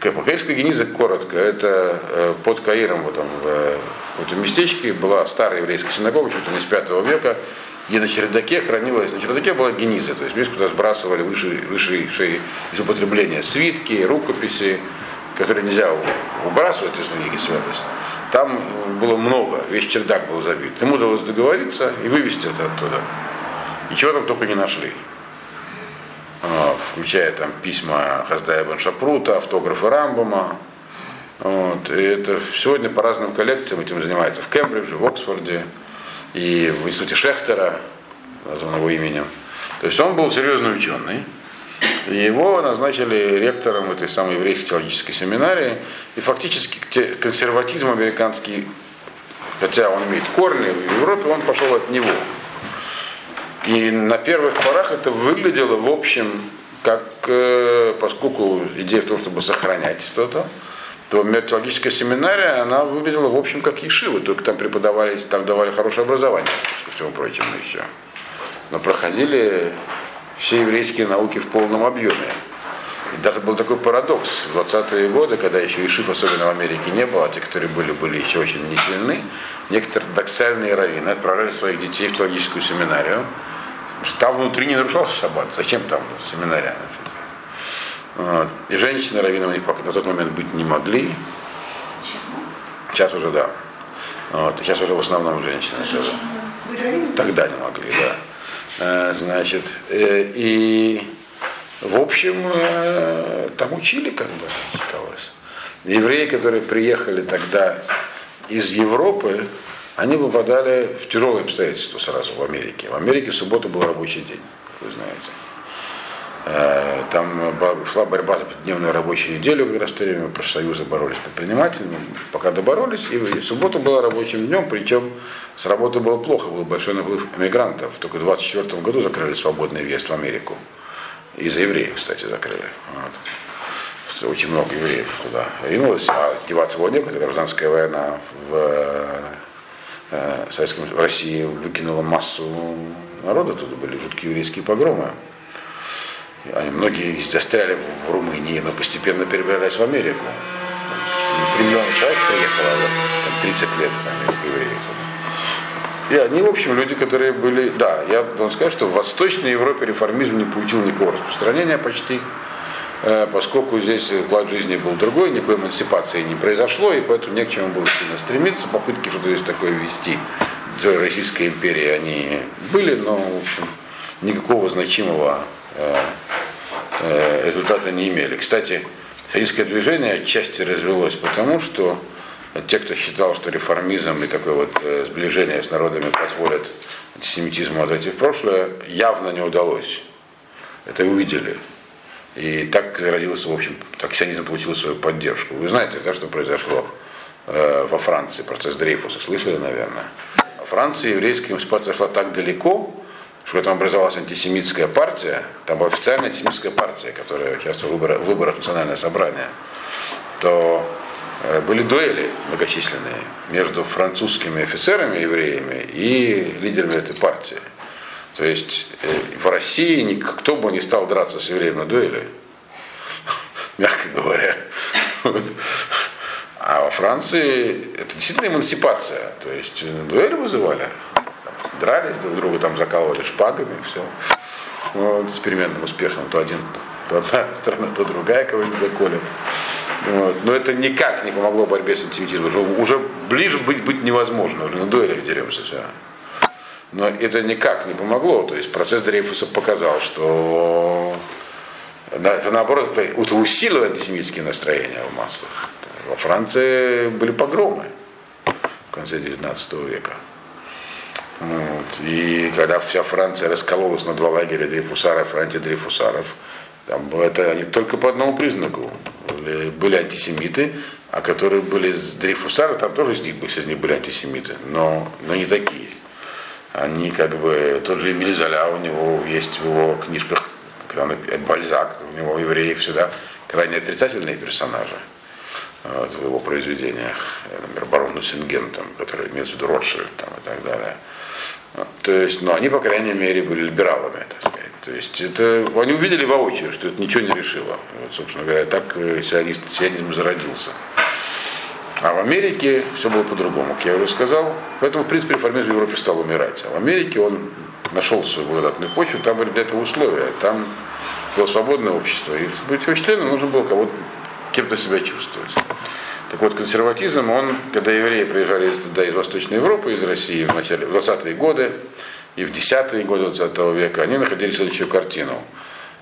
[SPEAKER 1] Каирская гениза, коротко, это под Каиром, вот там, в этом местечке была старая еврейская синагога, ли не с 5 века, где на чердаке хранилась, на чердаке была гениза, то есть здесь куда сбрасывали выше, выше из употребления свитки, рукописи, которые нельзя выбрасывать из книги святость. Там было много, весь чердак был забит. Ему удалось договориться и вывести это оттуда. И чего там только не нашли. Включая там письма Хаздая Бен Шапрута, автографы Рамбома. Вот. И это сегодня по разным коллекциям этим занимается в Кембридже, в Оксфорде и в институте Шехтера, назван его именем. То есть он был серьезный ученый. Его назначили ректором этой самой еврейской теологической семинарии. И фактически консерватизм американский, хотя он имеет корни в Европе, он пошел от него. И на первых порах это выглядело, в общем, как, поскольку идея в том, чтобы сохранять что-то, то методологическая семинария, она выглядела, в общем, как Ешива, только там преподавали, там давали хорошее образование, ко всему прочему еще. Но проходили все еврейские науки в полном объеме. И даже был такой парадокс. В 20-е годы, когда еще Ишив, особенно в Америке, не было, а те, которые были, были еще очень не сильны, некоторые доксальные раввины отправляли своих детей в теологическую семинарию, что там внутри не нарушался шаббат. Зачем там семинария? Вот. И женщины раввины у них пока на тот момент быть не могли. Сейчас уже да. Вот. Сейчас уже в основном женщины. Тогда не могли, да. Значит, и в общем, там учили, как бы, считалось. Евреи, которые приехали тогда из Европы, они попадали в тяжелые обстоятельства сразу в Америке. В Америке в субботу был рабочий день, вы знаете. Э, Там ба- шла борьба за пятидневную рабочую неделю, как раз в то время профсоюзы боролись с предпринимателями. Пока доборолись, и суббота была рабочим днем, причем с работы было плохо, был большой наплыв эмигрантов. Только в 24 году закрыли свободный въезд в Америку. И за евреев, кстати, закрыли. Вот. Очень много евреев туда ринулось, а деваться было некуда, гражданская война в э, Советском, в России выкинула массу народа, туда были жуткие еврейские погромы. Они, многие застряли в, в Румынии, но постепенно перебирались в Америку. Примерно человек приехало, там 30 лет Америку евреев. И они, в общем, люди, которые были... Да, я должен сказать, что в Восточной Европе реформизм не получил никакого распространения почти, э, поскольку здесь уклад жизни был другой, никакой эмансипации не произошло, и поэтому не к чему было сильно стремиться. Попытки что-то здесь такое ввести в Российской империи они были, но, в общем, никакого значимого результата не имели. Кстати, сионистское движение отчасти развелось потому, что те, кто считал, что реформизм и такое вот э, сближение с народами позволят антисемитизму отойти в прошлое, явно не удалось. Это увидели. И так родился, в общем, так сионизм получил свою поддержку. Вы знаете, да, что произошло э, во Франции, процесс Дрейфуса, слышали, наверное? Во Франции еврейская эмансипация зашла так далеко, что там образовалась антисемитская партия, там была официальная антисемитская партия, которая участвовала в выборах, выборах национальное собрание, то э, были дуэли многочисленные между французскими офицерами евреями и лидерами этой партии. То есть э, в России никто бы не стал драться с евреем на дуэли, *laughs* мягко говоря. А во Франции это действительно эмансипация. То есть э, дуэли вызывали, дрались друг друга, там закалывали шпагами, все. Вот, с переменным успехом. То один, то одна *laughs* сторона, то другая кого-нибудь заколет. Вот. Но это никак не помогло борьбе с антисемитизмом. Уже, уже ближе быть, быть невозможно, уже на дуэлях деремся все. Но это никак не помогло. То есть процесс Дрейфуса показал, что это наоборот это усилило антисемитские настроения в массах. Во Франции были погромы в конце 19 века. Вот. И когда вся Франция раскололась на два лагеря дрейфусаров и антидрейфусаров, там было это не только по одному признаку. Были, были антисемиты, а которые были с дрейфусары, там тоже из них, из них были антисемиты, но, но не такие. Они как бы, тот же Эмиль Золя, у него есть в его книжках, когда он, Бальзак, у него евреи всегда крайне отрицательные персонажи вот, в его произведениях. Например, барон Нусинген, там, который имеется в виду Ротшильд там, и так далее. То есть, ну, они, по крайней мере, были либералами, так сказать. То есть, это, они увидели воочию, что это ничего не решило. Вот, собственно говоря, так сионист, сионизм зародился. А в Америке все было по-другому, как я уже сказал. Поэтому, в принципе, реформизм в Европе стал умирать. А в Америке он нашел свою благодатную почву, там были для этого условия. Там было свободное общество. И быть его членом нужно было кого-то, кем-то себя чувствовать. Так вот, консерватизм, он, когда евреи приезжали туда из Восточной Европы, из России в начале, в 20-е годы и в 10-е годы 20 века, они находили следующую картину.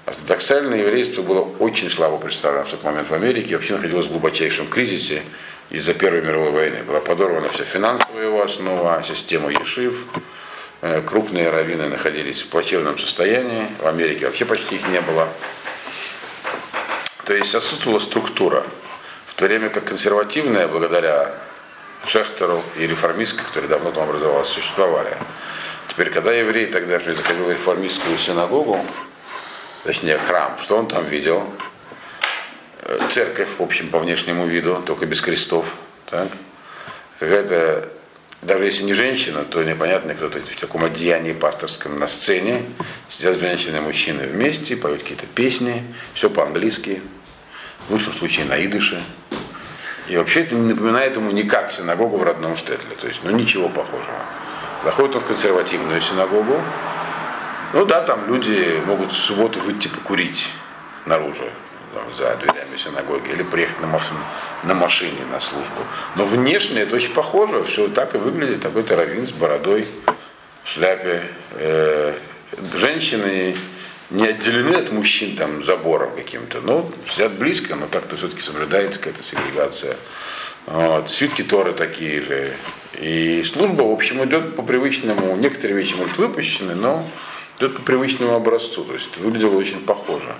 [SPEAKER 1] Ортодоксальное еврейство было очень слабо представлено в тот момент в Америке, вообще находилось в глубочайшем кризисе из-за Первой мировой войны. Была подорвана вся финансовая его основа, система Ешив, крупные раввины находились в плачевном состоянии, в Америке вообще почти их не было. То есть отсутствовала структура. То время как консервативная, благодаря Шехтеру и реформистской, которые давно там образовалась, существовали. Теперь, когда еврей тогда же заходил в реформистскую синагогу, точнее храм, что он там видел? Церковь, в общем, по внешнему виду, только без крестов. Так? Какая-то, даже если не женщина, то непонятно, кто-то в таком одеянии пасторском на сцене. Сидят женщины и мужчины вместе, поют какие-то песни, все по-английски, в лучшем случае на идыше. И вообще это не напоминает ему никак синагогу в родном Штетле. То есть, ну ничего похожего. Заходит он в консервативную синагогу. Ну да, там люди могут в субботу выйти покурить наружу, там, за дверями синагоги, или приехать на, маш... на машине на службу. Но внешне это очень похоже, все так и выглядит, такой-то раввин с бородой, в шляпе. Э, женщины не отделены от мужчин там забором каким-то, но сидят близко, но так-то все-таки соблюдается какая-то сегрегация. Вот. Свитки Торы такие же. И служба, в общем, идет по привычному. Некоторые вещи, может, выпущены, но идет по привычному образцу, то есть выглядело очень похоже.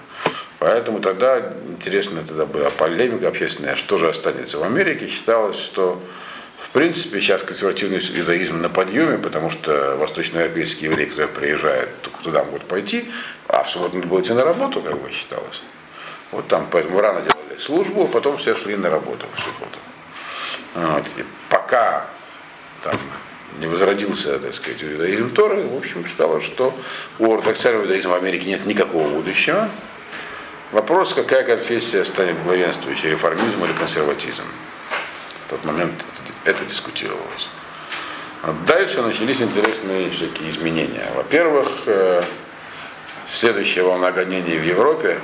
[SPEAKER 1] Поэтому тогда, интересно, тогда была полемика общественная, что же останется в Америке. Считалось, что в принципе сейчас консервативный иудаизм на подъеме, потому что восточноевропейские евреи, которые приезжают, туда могут пойти, а в субботу надо было идти на работу, как бы считалось. Вот там, поэтому рано делали службу, а потом все шли на работу в субботу. Вот. И пока там не возродился, так сказать, иудаизм Торы, в общем, считалось, что у ортодоксального иудаизма в Америке нет никакого будущего. Вопрос, какая конфессия станет главенствующей, реформизм или консерватизм. Тот момент это, дискутировалось. Дальше начались интересные всякие изменения. Во-первых, э, следующая волна гонений в Европе,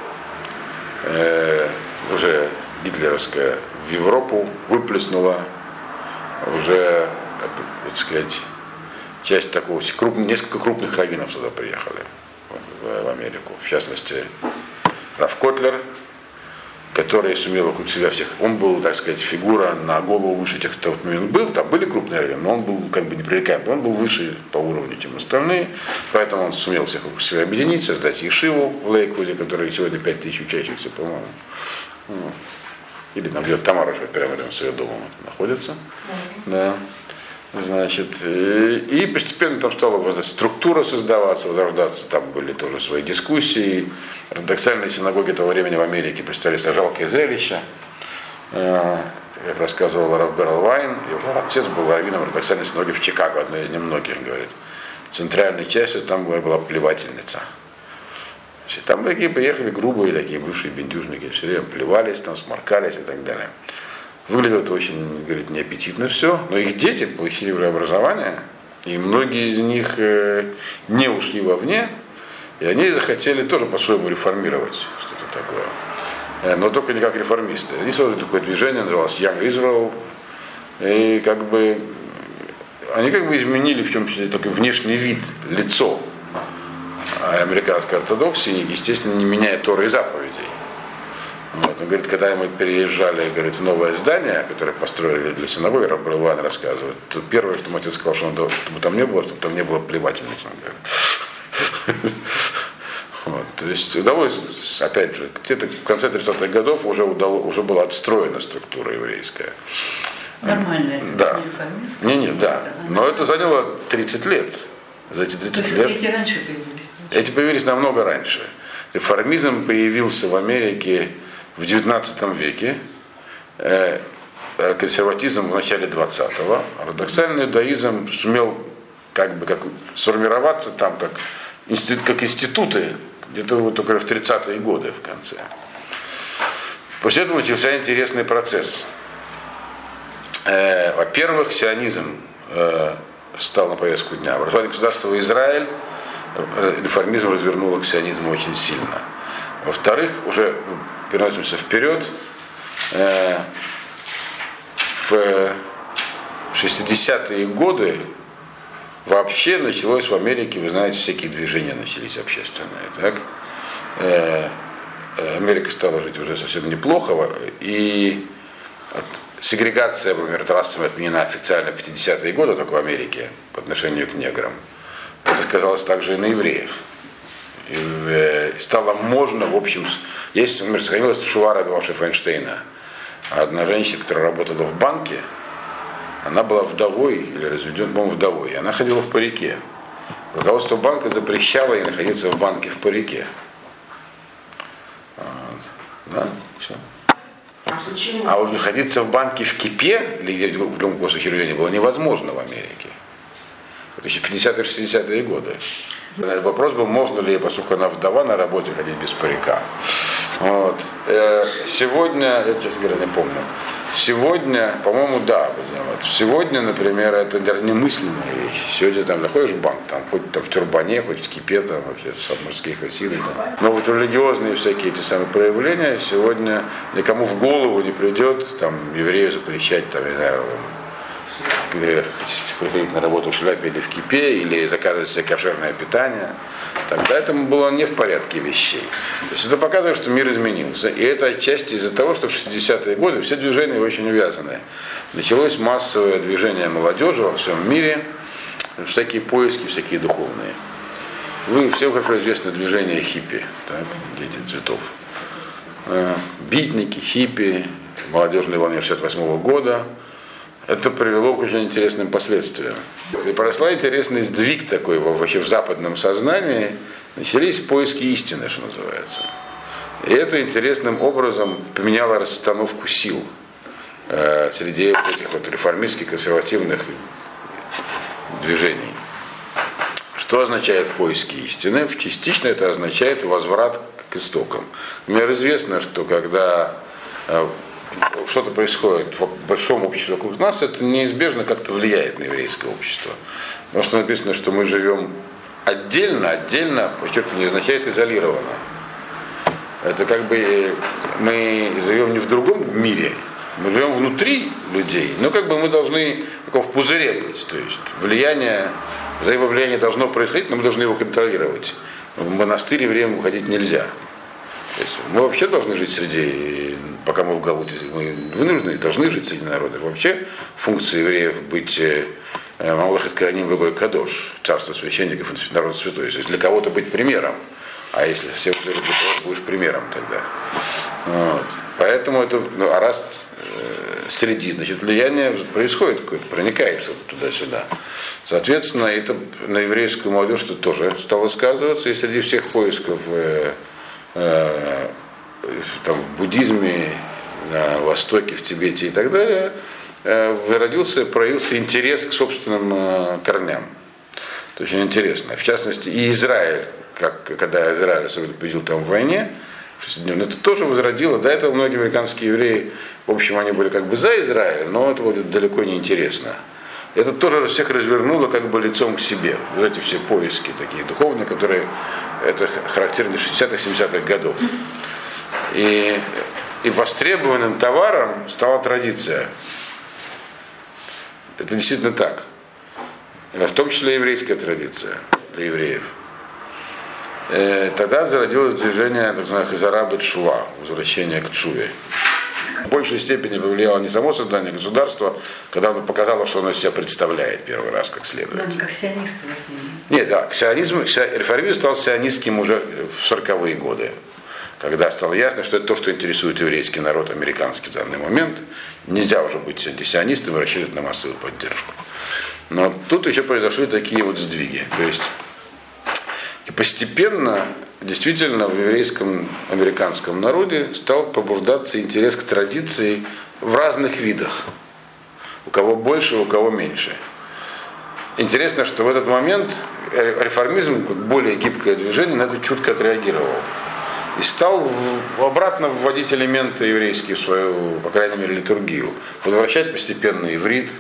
[SPEAKER 1] э, уже гитлеровская, в Европу выплеснула уже, так сказать, часть такого, круп, несколько крупных раввинов сюда приехали, в, в Америку. В частности, Раф Котлер, который сумел вокруг себя всех, он был, так сказать, фигура на голову выше тех, кто в момент был, там были крупные раввины, но он был как бы непререкаемый, он был выше по уровню, чем остальные, поэтому он сумел всех вокруг себя объединить, создать Ешиву в Лейквуде, который сегодня 5 тысяч учащихся, по-моему. Или там где-то Тамара же прямо рядом с ее домом находится. Да. Значит, и постепенно там стала структура создаваться, возрождаться, там были тоже свои дискуссии. Ортодоксальные синагоги того времени в Америке представляли жалкое зрелище. Как рассказывал Раф Берл Вайн, его отец был раввином ортодоксальной синагоги в Чикаго, одной из немногих, говорит. Центральной частью там была плевательница. Там такие приехали грубые такие бывшие бендюжники, все время плевались, там сморкались и так далее. Выглядело это очень, говорит, неаппетитно все, но их дети получили образование, и многие из них э, не ушли вовне, и они захотели тоже по-своему реформировать что-то такое. Э, но только не как реформисты. Они создали такое движение, называлось Young Israel, и как бы они как бы изменили в чем числе такой внешний вид, лицо американской ортодоксии, естественно, не меняя Торы и заповедей. Вот. Он говорит, когда мы переезжали говорит, в новое здание, которое построили для синагоги, Рабрылван рассказывает, то первое, что мой отец сказал, что надо, чтобы там не было, чтобы там не было плевательниц. *laughs* Вот, то есть удалось, опять же, где-то в конце 30-х годов уже, удалось, уже была отстроена структура еврейская.
[SPEAKER 3] Нормально, это
[SPEAKER 1] да.
[SPEAKER 3] не реформистская.
[SPEAKER 1] Не, не, да. Но это заняло 30 лет. За эти 30
[SPEAKER 3] То
[SPEAKER 1] лет.
[SPEAKER 3] эти раньше появились?
[SPEAKER 1] Эти появились намного раньше. Реформизм появился в Америке в XIX веке, э, э, консерватизм в начале 20-го, ортодоксальный иудаизм сумел как бы как сформироваться там как, институт, как институты где-то вот только в 30-е годы в конце. После этого начался интересный процесс. Э, во-первых, сионизм э, стал на повестку дня. Образование государства Израиль реформизм развернуло к сионизму очень сильно. Во-вторых, уже переносимся вперед, э, в 60-е годы вообще началось в Америке, вы знаете, всякие движения начались общественные. Так? Э, Америка стала жить уже совсем неплохо, и сегрегация, например, расовая отменена официально в 50-е годы только в Америке по отношению к неграм. Это сказалось также и на евреев. И э, стало можно, в общем, есть, например, сохранилась Шувара Бавши Фейнштейна. Одна женщина, которая работала в банке, она была вдовой или разведен, по-моему, вдовой. И она ходила в парике. Руководство банка запрещало ей находиться в банке в парике. Вот. Да, все.
[SPEAKER 2] А почему?
[SPEAKER 1] А уж находиться в банке в кипе или где в любом госучреждении было невозможно в Америке. Это еще 50-60-е годы. Вопрос был, можно ли, поскольку она вдова, на работе ходить без парика. Вот. Э, Сегодня, я, честно говоря, не помню. Сегодня, по-моему, да. Сегодня, например, это даже немыслимая вещь. Сегодня там заходишь в банк, там хоть там в тюрбане, хоть в кипе, там вообще с морские хасиды. Там. Но вот религиозные всякие эти самые проявления сегодня никому в голову не придет там еврею запрещать, там, не знаю, приходить на работу в шляпе или в кипе, или заказывать себе кошерное питание. Тогда это было не в порядке вещей. То есть это показывает, что мир изменился. И это отчасти из-за того, что в 60-е годы все движения очень увязаны. Началось массовое движение молодежи во всем мире, всякие поиски, всякие духовные. Вы всем хорошо известно движение хиппи, так, дети цветов. Э, битники, хиппи, молодежная волна 68 года. Это привело к очень интересным последствиям. И прошла интересный сдвиг такой вообще в западном сознании. Начались поиски истины, что называется. И это интересным образом поменяло расстановку сил э, среди этих вот реформистских, консервативных движений. Что означает поиски истины? Частично это означает возврат к истокам. Мне известно, что когда э, что-то происходит в большом обществе вокруг нас, это неизбежно как-то влияет на еврейское общество. Потому что написано, что мы живем отдельно, отдельно, подчеркиваю, не означает изолированно. Это как бы мы живем не в другом мире, мы живем внутри людей, но как бы мы должны как в пузыре быть. То есть влияние, взаимовлияние должно происходить, но мы должны его контролировать. В монастырь время уходить нельзя. То есть мы вообще должны жить среди, пока мы в Галуте, мы вынуждены, должны жить среди народа. Вообще функция евреев быть э, Малахат Кааним Выбой Кадош, царство священников народ святой. То есть для кого-то быть примером. А если все любят, то будешь примером тогда. Вот. Поэтому это, ну, а раз э, среди, значит, влияние происходит какое-то, проникает что-то туда-сюда. Соответственно, это на еврейскую молодежь это тоже стало сказываться, и среди всех поисков э, э, там, в буддизме, на Востоке, в Тибете и так далее, э, выродился, проявился интерес к собственным э, корням. Это очень интересно. В частности, и Израиль как когда Израиль особенно победил там в войне, это тоже возродило. До этого многие американские евреи, в общем, они были как бы за Израиль, но это вот далеко не интересно. Это тоже всех развернуло как бы лицом к себе. Вот эти все поиски такие духовные, которые это характерны 60-х, 70-х годов. И, и востребованным товаром стала традиция. Это действительно так. В том числе еврейская традиция для евреев. Э, тогда зародилось движение так называемых Изараба Чува, возвращение к Чуве. В большей степени повлияло не само создание государства, когда оно показало, что оно из себя представляет первый раз как следует.
[SPEAKER 3] Да, не как сионисты в основном.
[SPEAKER 1] Нет, да, сионизм, реформизм стал сионистским уже в 40-е годы, когда стало ясно, что это то, что интересует еврейский народ, американский в данный момент. Нельзя уже быть антисионистом и рассчитывать на массовую поддержку. Но тут еще произошли такие вот сдвиги. То есть постепенно, действительно, в еврейском американском народе стал пробуждаться интерес к традиции в разных видах. У кого больше, у кого меньше. Интересно, что в этот момент реформизм, как более гибкое движение, на это чутко отреагировал. И стал обратно вводить элементы еврейские в свою, по крайней мере, литургию. Возвращать постепенно иврит.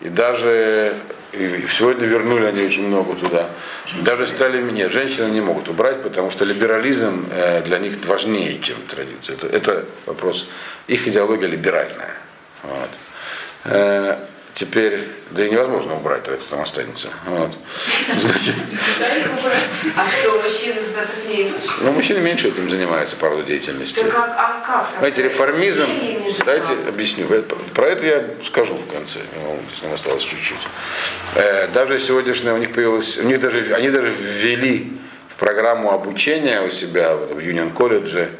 [SPEAKER 1] И даже и сегодня вернули они очень много туда. Даже стали, нет, женщины не могут убрать, потому что либерализм э, для них важнее, чем традиция. Это, это вопрос, их идеология либеральная. Вот. Теперь, да и невозможно убрать, тогда кто там останется. Вот.
[SPEAKER 2] А что, мужчины идут?
[SPEAKER 1] Ну, мужчины меньше этим занимаются по роду деятельности.
[SPEAKER 2] Так а, а как?
[SPEAKER 1] Знаете, реформизм,
[SPEAKER 2] как?
[SPEAKER 1] объясню. Про это я скажу в конце, нам осталось чуть-чуть. Э, Даже сегодняшнее у них появилось, у них даже, они даже ввели в программу обучения у себя в Union колледже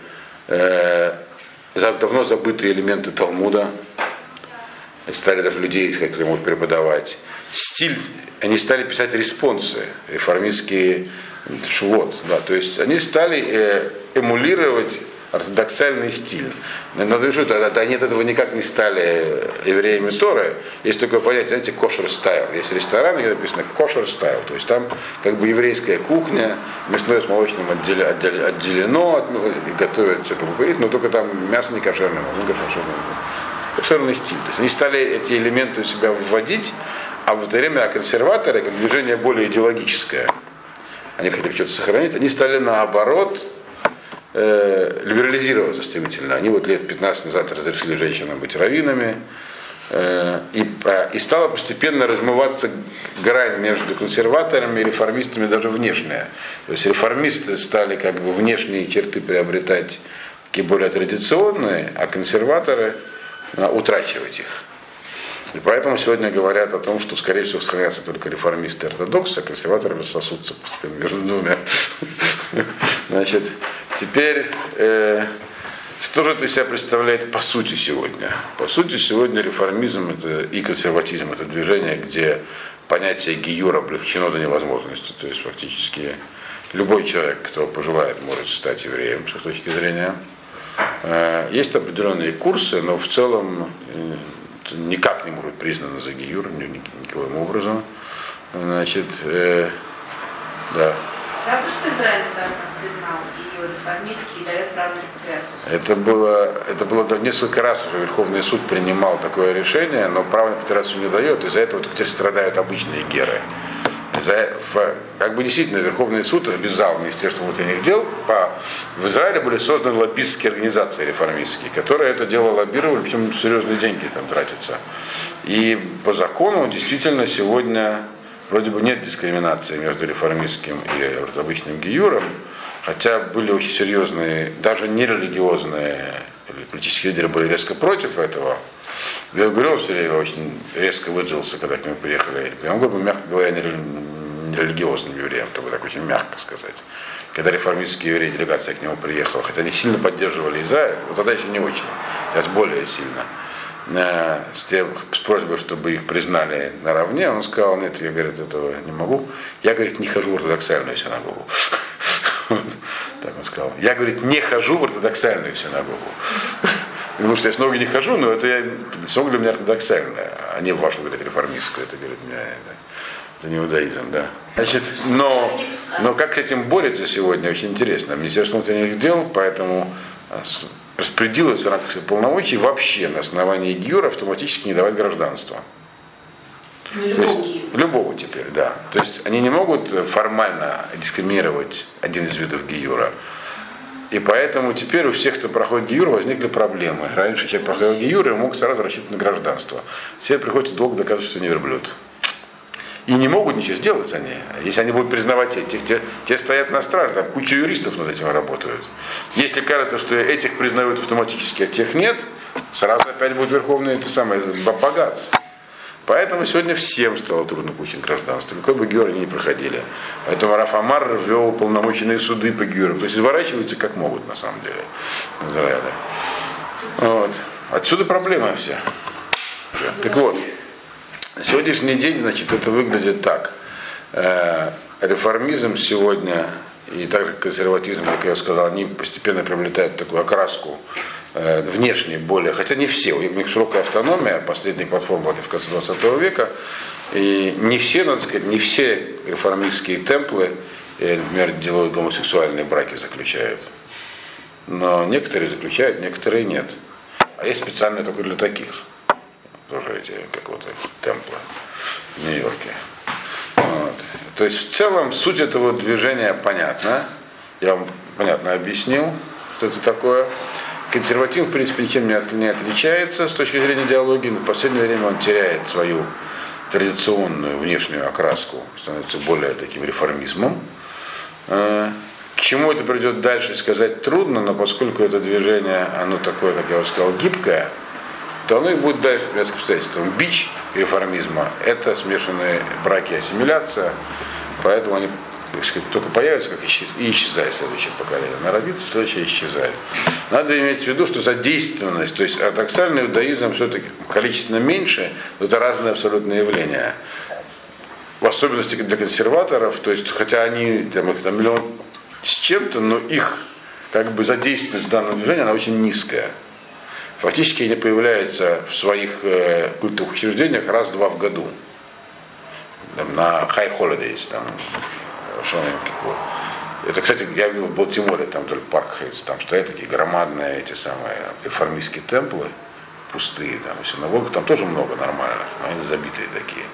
[SPEAKER 1] э, давно забытые элементы Талмуда, стали даже людей, которые могут преподавать. Стиль, они стали писать респонсы, реформистские тшувот, да, то есть они стали э, эмулировать ортодоксальный стиль. Надо что это, они от этого никак не стали евреями Торы. Есть такое понятие, знаете, kosher style. Есть ресторан, где написано kosher style. То есть там как бы еврейская кухня, мясное с молочным отделе- отделе- отделено, от- и готовят все говорит, но только там мясо не кошерное, ну, кошерное. Кошерный стиль. То есть они стали эти элементы у себя вводить, а в это время консерваторы, как движение более идеологическое, они хотели что-то сохранить, они стали наоборот э, либерализироваться стремительно. Они вот лет 15 назад разрешили женщинам быть раввинами, э, и, э, и стала постепенно размываться грань между консерваторами и реформистами даже внешняя. То есть реформисты стали как бы внешние черты приобретать такие более традиционные, а консерваторы утрачивать их. И поэтому сегодня говорят о том, что, скорее всего, сохранятся только реформисты и ортодоксы, а консерваторы рассосутся постепенно между двумя. *laughs* Значит, теперь, э, что же это себя представляет по сути сегодня? По сути сегодня реформизм это, и консерватизм это движение, где понятие гиюра облегчено до невозможности. То есть фактически любой человек, кто пожелает, может стать евреем с их точки зрения. Э, есть определенные курсы, но в целом э, никак не может быть признано за гиюр, никаким образом. Значит, э, да.
[SPEAKER 4] Правда, что Израиль недавно признал ее реформистский и дает право на?
[SPEAKER 1] Это было, это было несколько раз уже Верховный суд принимал такое решение, но право на репатриацию не дает, из-за этого теперь страдают обычные геры. За, в, как бы действительно Верховный суд обязал Министерство внутренних дел, по, в Израиле были созданы лоббистские организации реформистские, которые это дело лоббировали, причем серьезные деньги там тратятся. И по закону действительно сегодня вроде бы нет дискриминации между реформистским и обычным гиюром, хотя были очень серьезные, даже нерелигиозные политические лидеры были резко против этого. Белгород все время очень резко выделился, когда к нему приехали. Он был, мягко говоря, нерелигиозным евреем, это бы так очень мягко сказать. Когда реформистские евреи, делегация к нему приехала, хотя они сильно поддерживали Израиль, вот тогда еще не очень, сейчас более сильно э, с, тем, с просьбой, чтобы их признали наравне, он сказал, нет, я, говорит, этого не могу. Я, говорит, не хожу в ортодоксальную синагогу. *laughs* Так он сказал. Я, говорит, не хожу в ортодоксальную синагогу. *laughs* Потому что я снова не хожу, но это я, синагога для меня ортодоксальная, а не вашу, говорит, реформистскую. Это, говорит, меня, это, это не иудаизм, да. Значит, но, но как с этим борется сегодня, очень интересно. Министерство внутренних дел, поэтому а, распределилось в рамках полномочий вообще на основании ГИЮР автоматически не давать гражданство. То есть, любого теперь, да. То есть они не могут формально дискриминировать один из видов гиюра. И поэтому теперь у всех, кто проходит гиюр, возникли проблемы. Раньше человек проходил гиюр и мог сразу рассчитывать на гражданство. Теперь приходится долго доказывать, что не верблюд. И не могут ничего сделать они. Если они будут признавать этих, те, те стоят на страже, там куча юристов над этим работают. Если кажется, что этих признают автоматически, а тех нет, сразу опять будет верховный это самое богатство. Поэтому сегодня всем стало трудно получить гражданство. Какой бы геор они не проходили. Поэтому Рафамар ввел полномоченные суды по георам. То есть изворачиваются как могут на самом деле в Израиле. Вот. Отсюда проблема вся. Так вот, на сегодняшний день, значит, это выглядит так. Э, реформизм сегодня и также консерватизм, как я сказал, они постепенно приобретают такую окраску внешне более, хотя не все, у них широкая автономия, последняя платформа в конце 20 века, и не все, надо сказать, не все реформистские темплы, э, например, делают гомосексуальные браки, заключают. Но некоторые заключают, некоторые нет. А есть специальные только для таких. Тоже эти, как вот темплы в Нью-Йорке. Вот. То есть в целом суть этого движения понятна. Я вам понятно объяснил, что это такое. Консерватизм, в принципе, ничем не отличается с точки зрения идеологии, но в последнее время он теряет свою традиционную внешнюю окраску, становится более таким реформизмом. Э, к чему это придет дальше, сказать трудно, но поскольку это движение, оно такое, как я уже сказал, гибкое, то оно и будет дальше по обстоятельствам. Бич реформизма – это смешанные браки и ассимиляция, поэтому они так сказать, только появятся, как исчез, и исчезает следующее поколение. Она родится, следующее исчезает. Надо иметь в виду, что задействованность, то есть ортодоксальный иудаизм все-таки количественно меньше, но это разные абсолютные явления. В особенности для консерваторов, то есть, хотя они, там, их там миллион с чем-то, но их как бы задействованность в данном движении, она очень низкая. Фактически они появляются в своих э, культовых учреждениях раз-два в году. Там, на high holidays, там, это, кстати, я видел в Балтиморе, там только парк Хейтс, там стоят такие громадные эти самые реформистские темплы, пустые, там, и синагог, там тоже много нормальных, но они забитые такие.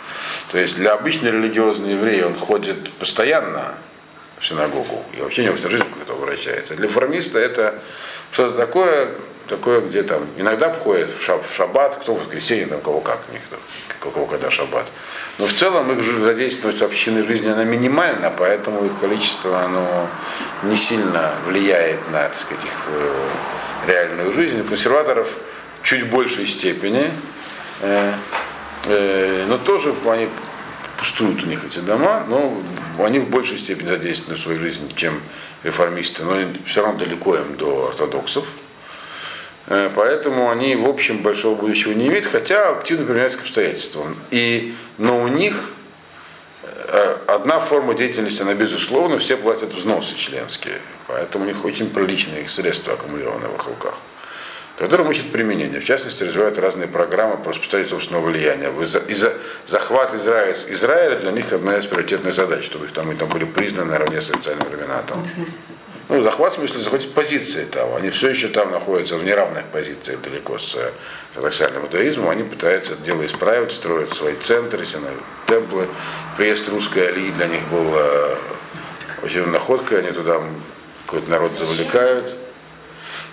[SPEAKER 1] То есть для обычной религиозной еврея он ходит постоянно в синагогу, и вообще не в жизнь какой-то обращается. Для формиста это что-то такое, такое, где там иногда входит в, шаб, в шаббат, кто в воскресенье, там кого как, у кого когда шаббат. Но в целом их задействованность в общественной жизни она минимальна, поэтому их количество оно не сильно влияет на так сказать, их э, реальную жизнь. У консерваторов чуть большей степени. Э, Э, но тоже они пустуют у них эти дома, но они в большей степени задействованы в своей жизни, чем реформисты, но все равно далеко им до ортодоксов. Э, Поэтому они, в общем, большого будущего не имеют, хотя активно применяются к обстоятельствам. И, но у них э, одна форма деятельности, она безусловно, все платят взносы членские. Поэтому у них очень приличные средства аккумулированы в их руках которым ищет применение. В частности, развивают разные программы по распространению собственного влияния. Захват Израиля, Израиля для них одна из приоритетных задач, чтобы их там, и там были признаны наравне с официальными времена. Там.
[SPEAKER 3] В смысле?
[SPEAKER 1] Ну, захват в смысле захватить позиции там. Они все еще там находятся в неравных позициях далеко с ортодоксальным иудаизмом. Они пытаются это дело исправить, строят свои центры, темплы. Приезд русской Алии для них был э, очень находкой. Они туда какой-то народ завлекают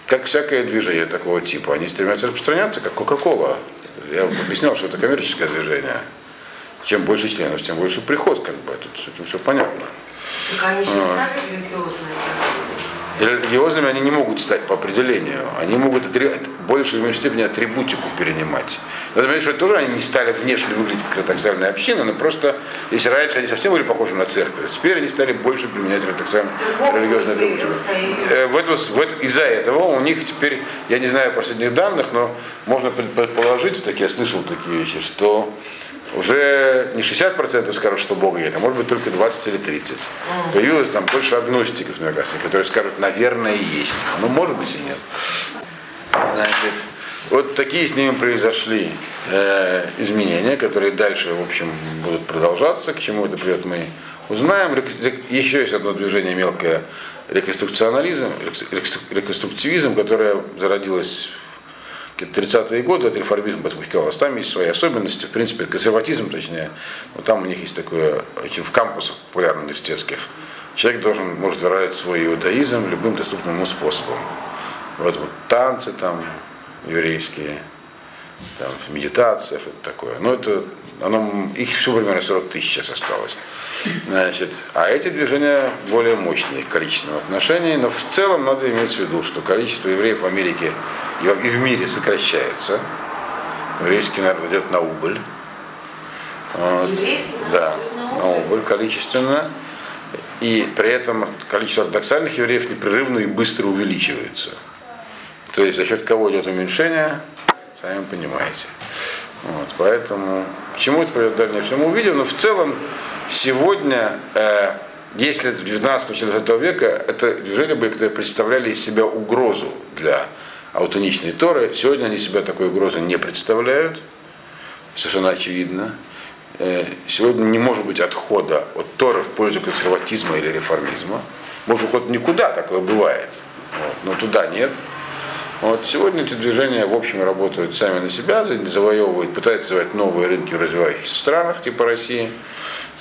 [SPEAKER 1] как всякое движение такого типа, они стремятся распространяться, как Кока-Кола. Я объяснял, что это коммерческое движение. Чем больше членов, тем больше приход, как бы. Тут с этим все понятно.
[SPEAKER 2] Так они сейчас
[SPEAKER 1] А.
[SPEAKER 2] религиозные?
[SPEAKER 1] И религиозными они не могут стать по определению. Они могут больше или меньшей степени атрибутику перенимать. Надо понимать, что тоже они не стали внешне выглядеть как ортодоксальная община, но просто, если раньше они совсем были похожи на церковь, теперь они стали больше применять ортодоксальную религиозную атрибутику. Э, В это, в это- из-за этого у них теперь, я не знаю последних данных, но можно пред- предположить, так я слышал такие вещи, что уже не 60% скажут, что Бога нет, а может быть только 20 или 30. Появилось там больше агностиков, мне кажется, которые скажут, наверное, есть. Ну, может быть и нет. Значит, вот такие с ними произошли э, изменения, которые дальше, в общем, будут продолжаться. К чему это придет, мы узнаем. Еще есть одно движение мелкое реконструкционализм, рек- реконструктивизм, которое зародилось 30-е годы, это реформизм подпускалось. Там есть свои особенности, в принципе, консерватизм, точнее. Вот там у них есть такое, очень в кампусах популярных университетских. Человек должен, может выражать свой иудаизм любым доступным ему способом. Вот, вот танцы там еврейские, там медитация, что-то такое. Но это, оно, их всего примерно 40 тысяч сейчас осталось. Значит, а эти движения более мощные в количественном отношении, но в целом надо иметь в виду, что количество евреев в Америке и в мире сокращается. Еврейский народ идет на убыль. Вот. Да,
[SPEAKER 2] на
[SPEAKER 1] на убыль количественно. И при этом количество ортодоксальных евреев непрерывно и быстро увеличивается. То есть за счет кого идет уменьшение, сами понимаете. Вот, поэтому к чему это приведет в дальнейшем мы увидим. Но в целом сегодня, э, если в 19-20 века это движения были, которые представляли из себя угрозу для аутоничной Торы, сегодня они себя такой угрозы не представляют, совершенно очевидно. Э, Сегодня не может быть отхода от Торы в пользу консерватизма или реформизма. Может уход никуда, такое бывает. Вот, но туда нет. Вот сегодня эти движения, в общем, работают сами на себя, завоевывают, пытаются завоевать новые рынки в развивающихся странах, типа России.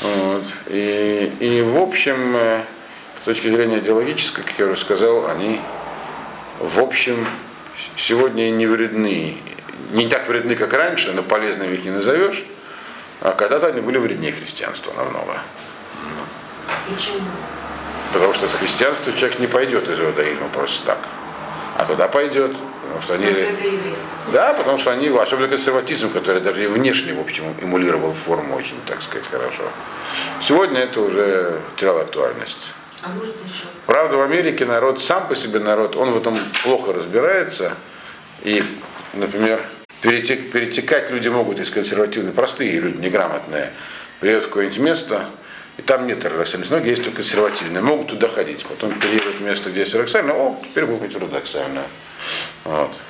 [SPEAKER 1] Вот. И, и, в общем, э, с точки зрения идеологической, как я уже сказал, они, в общем, сегодня не вредны. Не так вредны, как раньше, но полезными их не назовешь. А когда-то они были вреднее христианства намного.
[SPEAKER 2] Почему?
[SPEAKER 1] Потому что это христианство человек не пойдет из иудаизма просто так. А туда пойдет, потому что они... Да, потому что они, особенно консерватизм, который даже и внешне, в общем, эмулировал форму очень, так сказать, хорошо. Сегодня это уже теряло актуальность.
[SPEAKER 2] А?
[SPEAKER 1] Правда, в Америке народ, сам по себе народ, он в этом плохо разбирается. И, например, перетек- перетекать люди могут из консервативной, простые люди, неграмотные, приедут в какое-нибудь место, и там нет ортодоксальной ноги, есть только консервативные. Могут туда ходить. Потом переедут в место, где есть ортодоксальная, о, теперь будет быть ортодоксальная. Вот.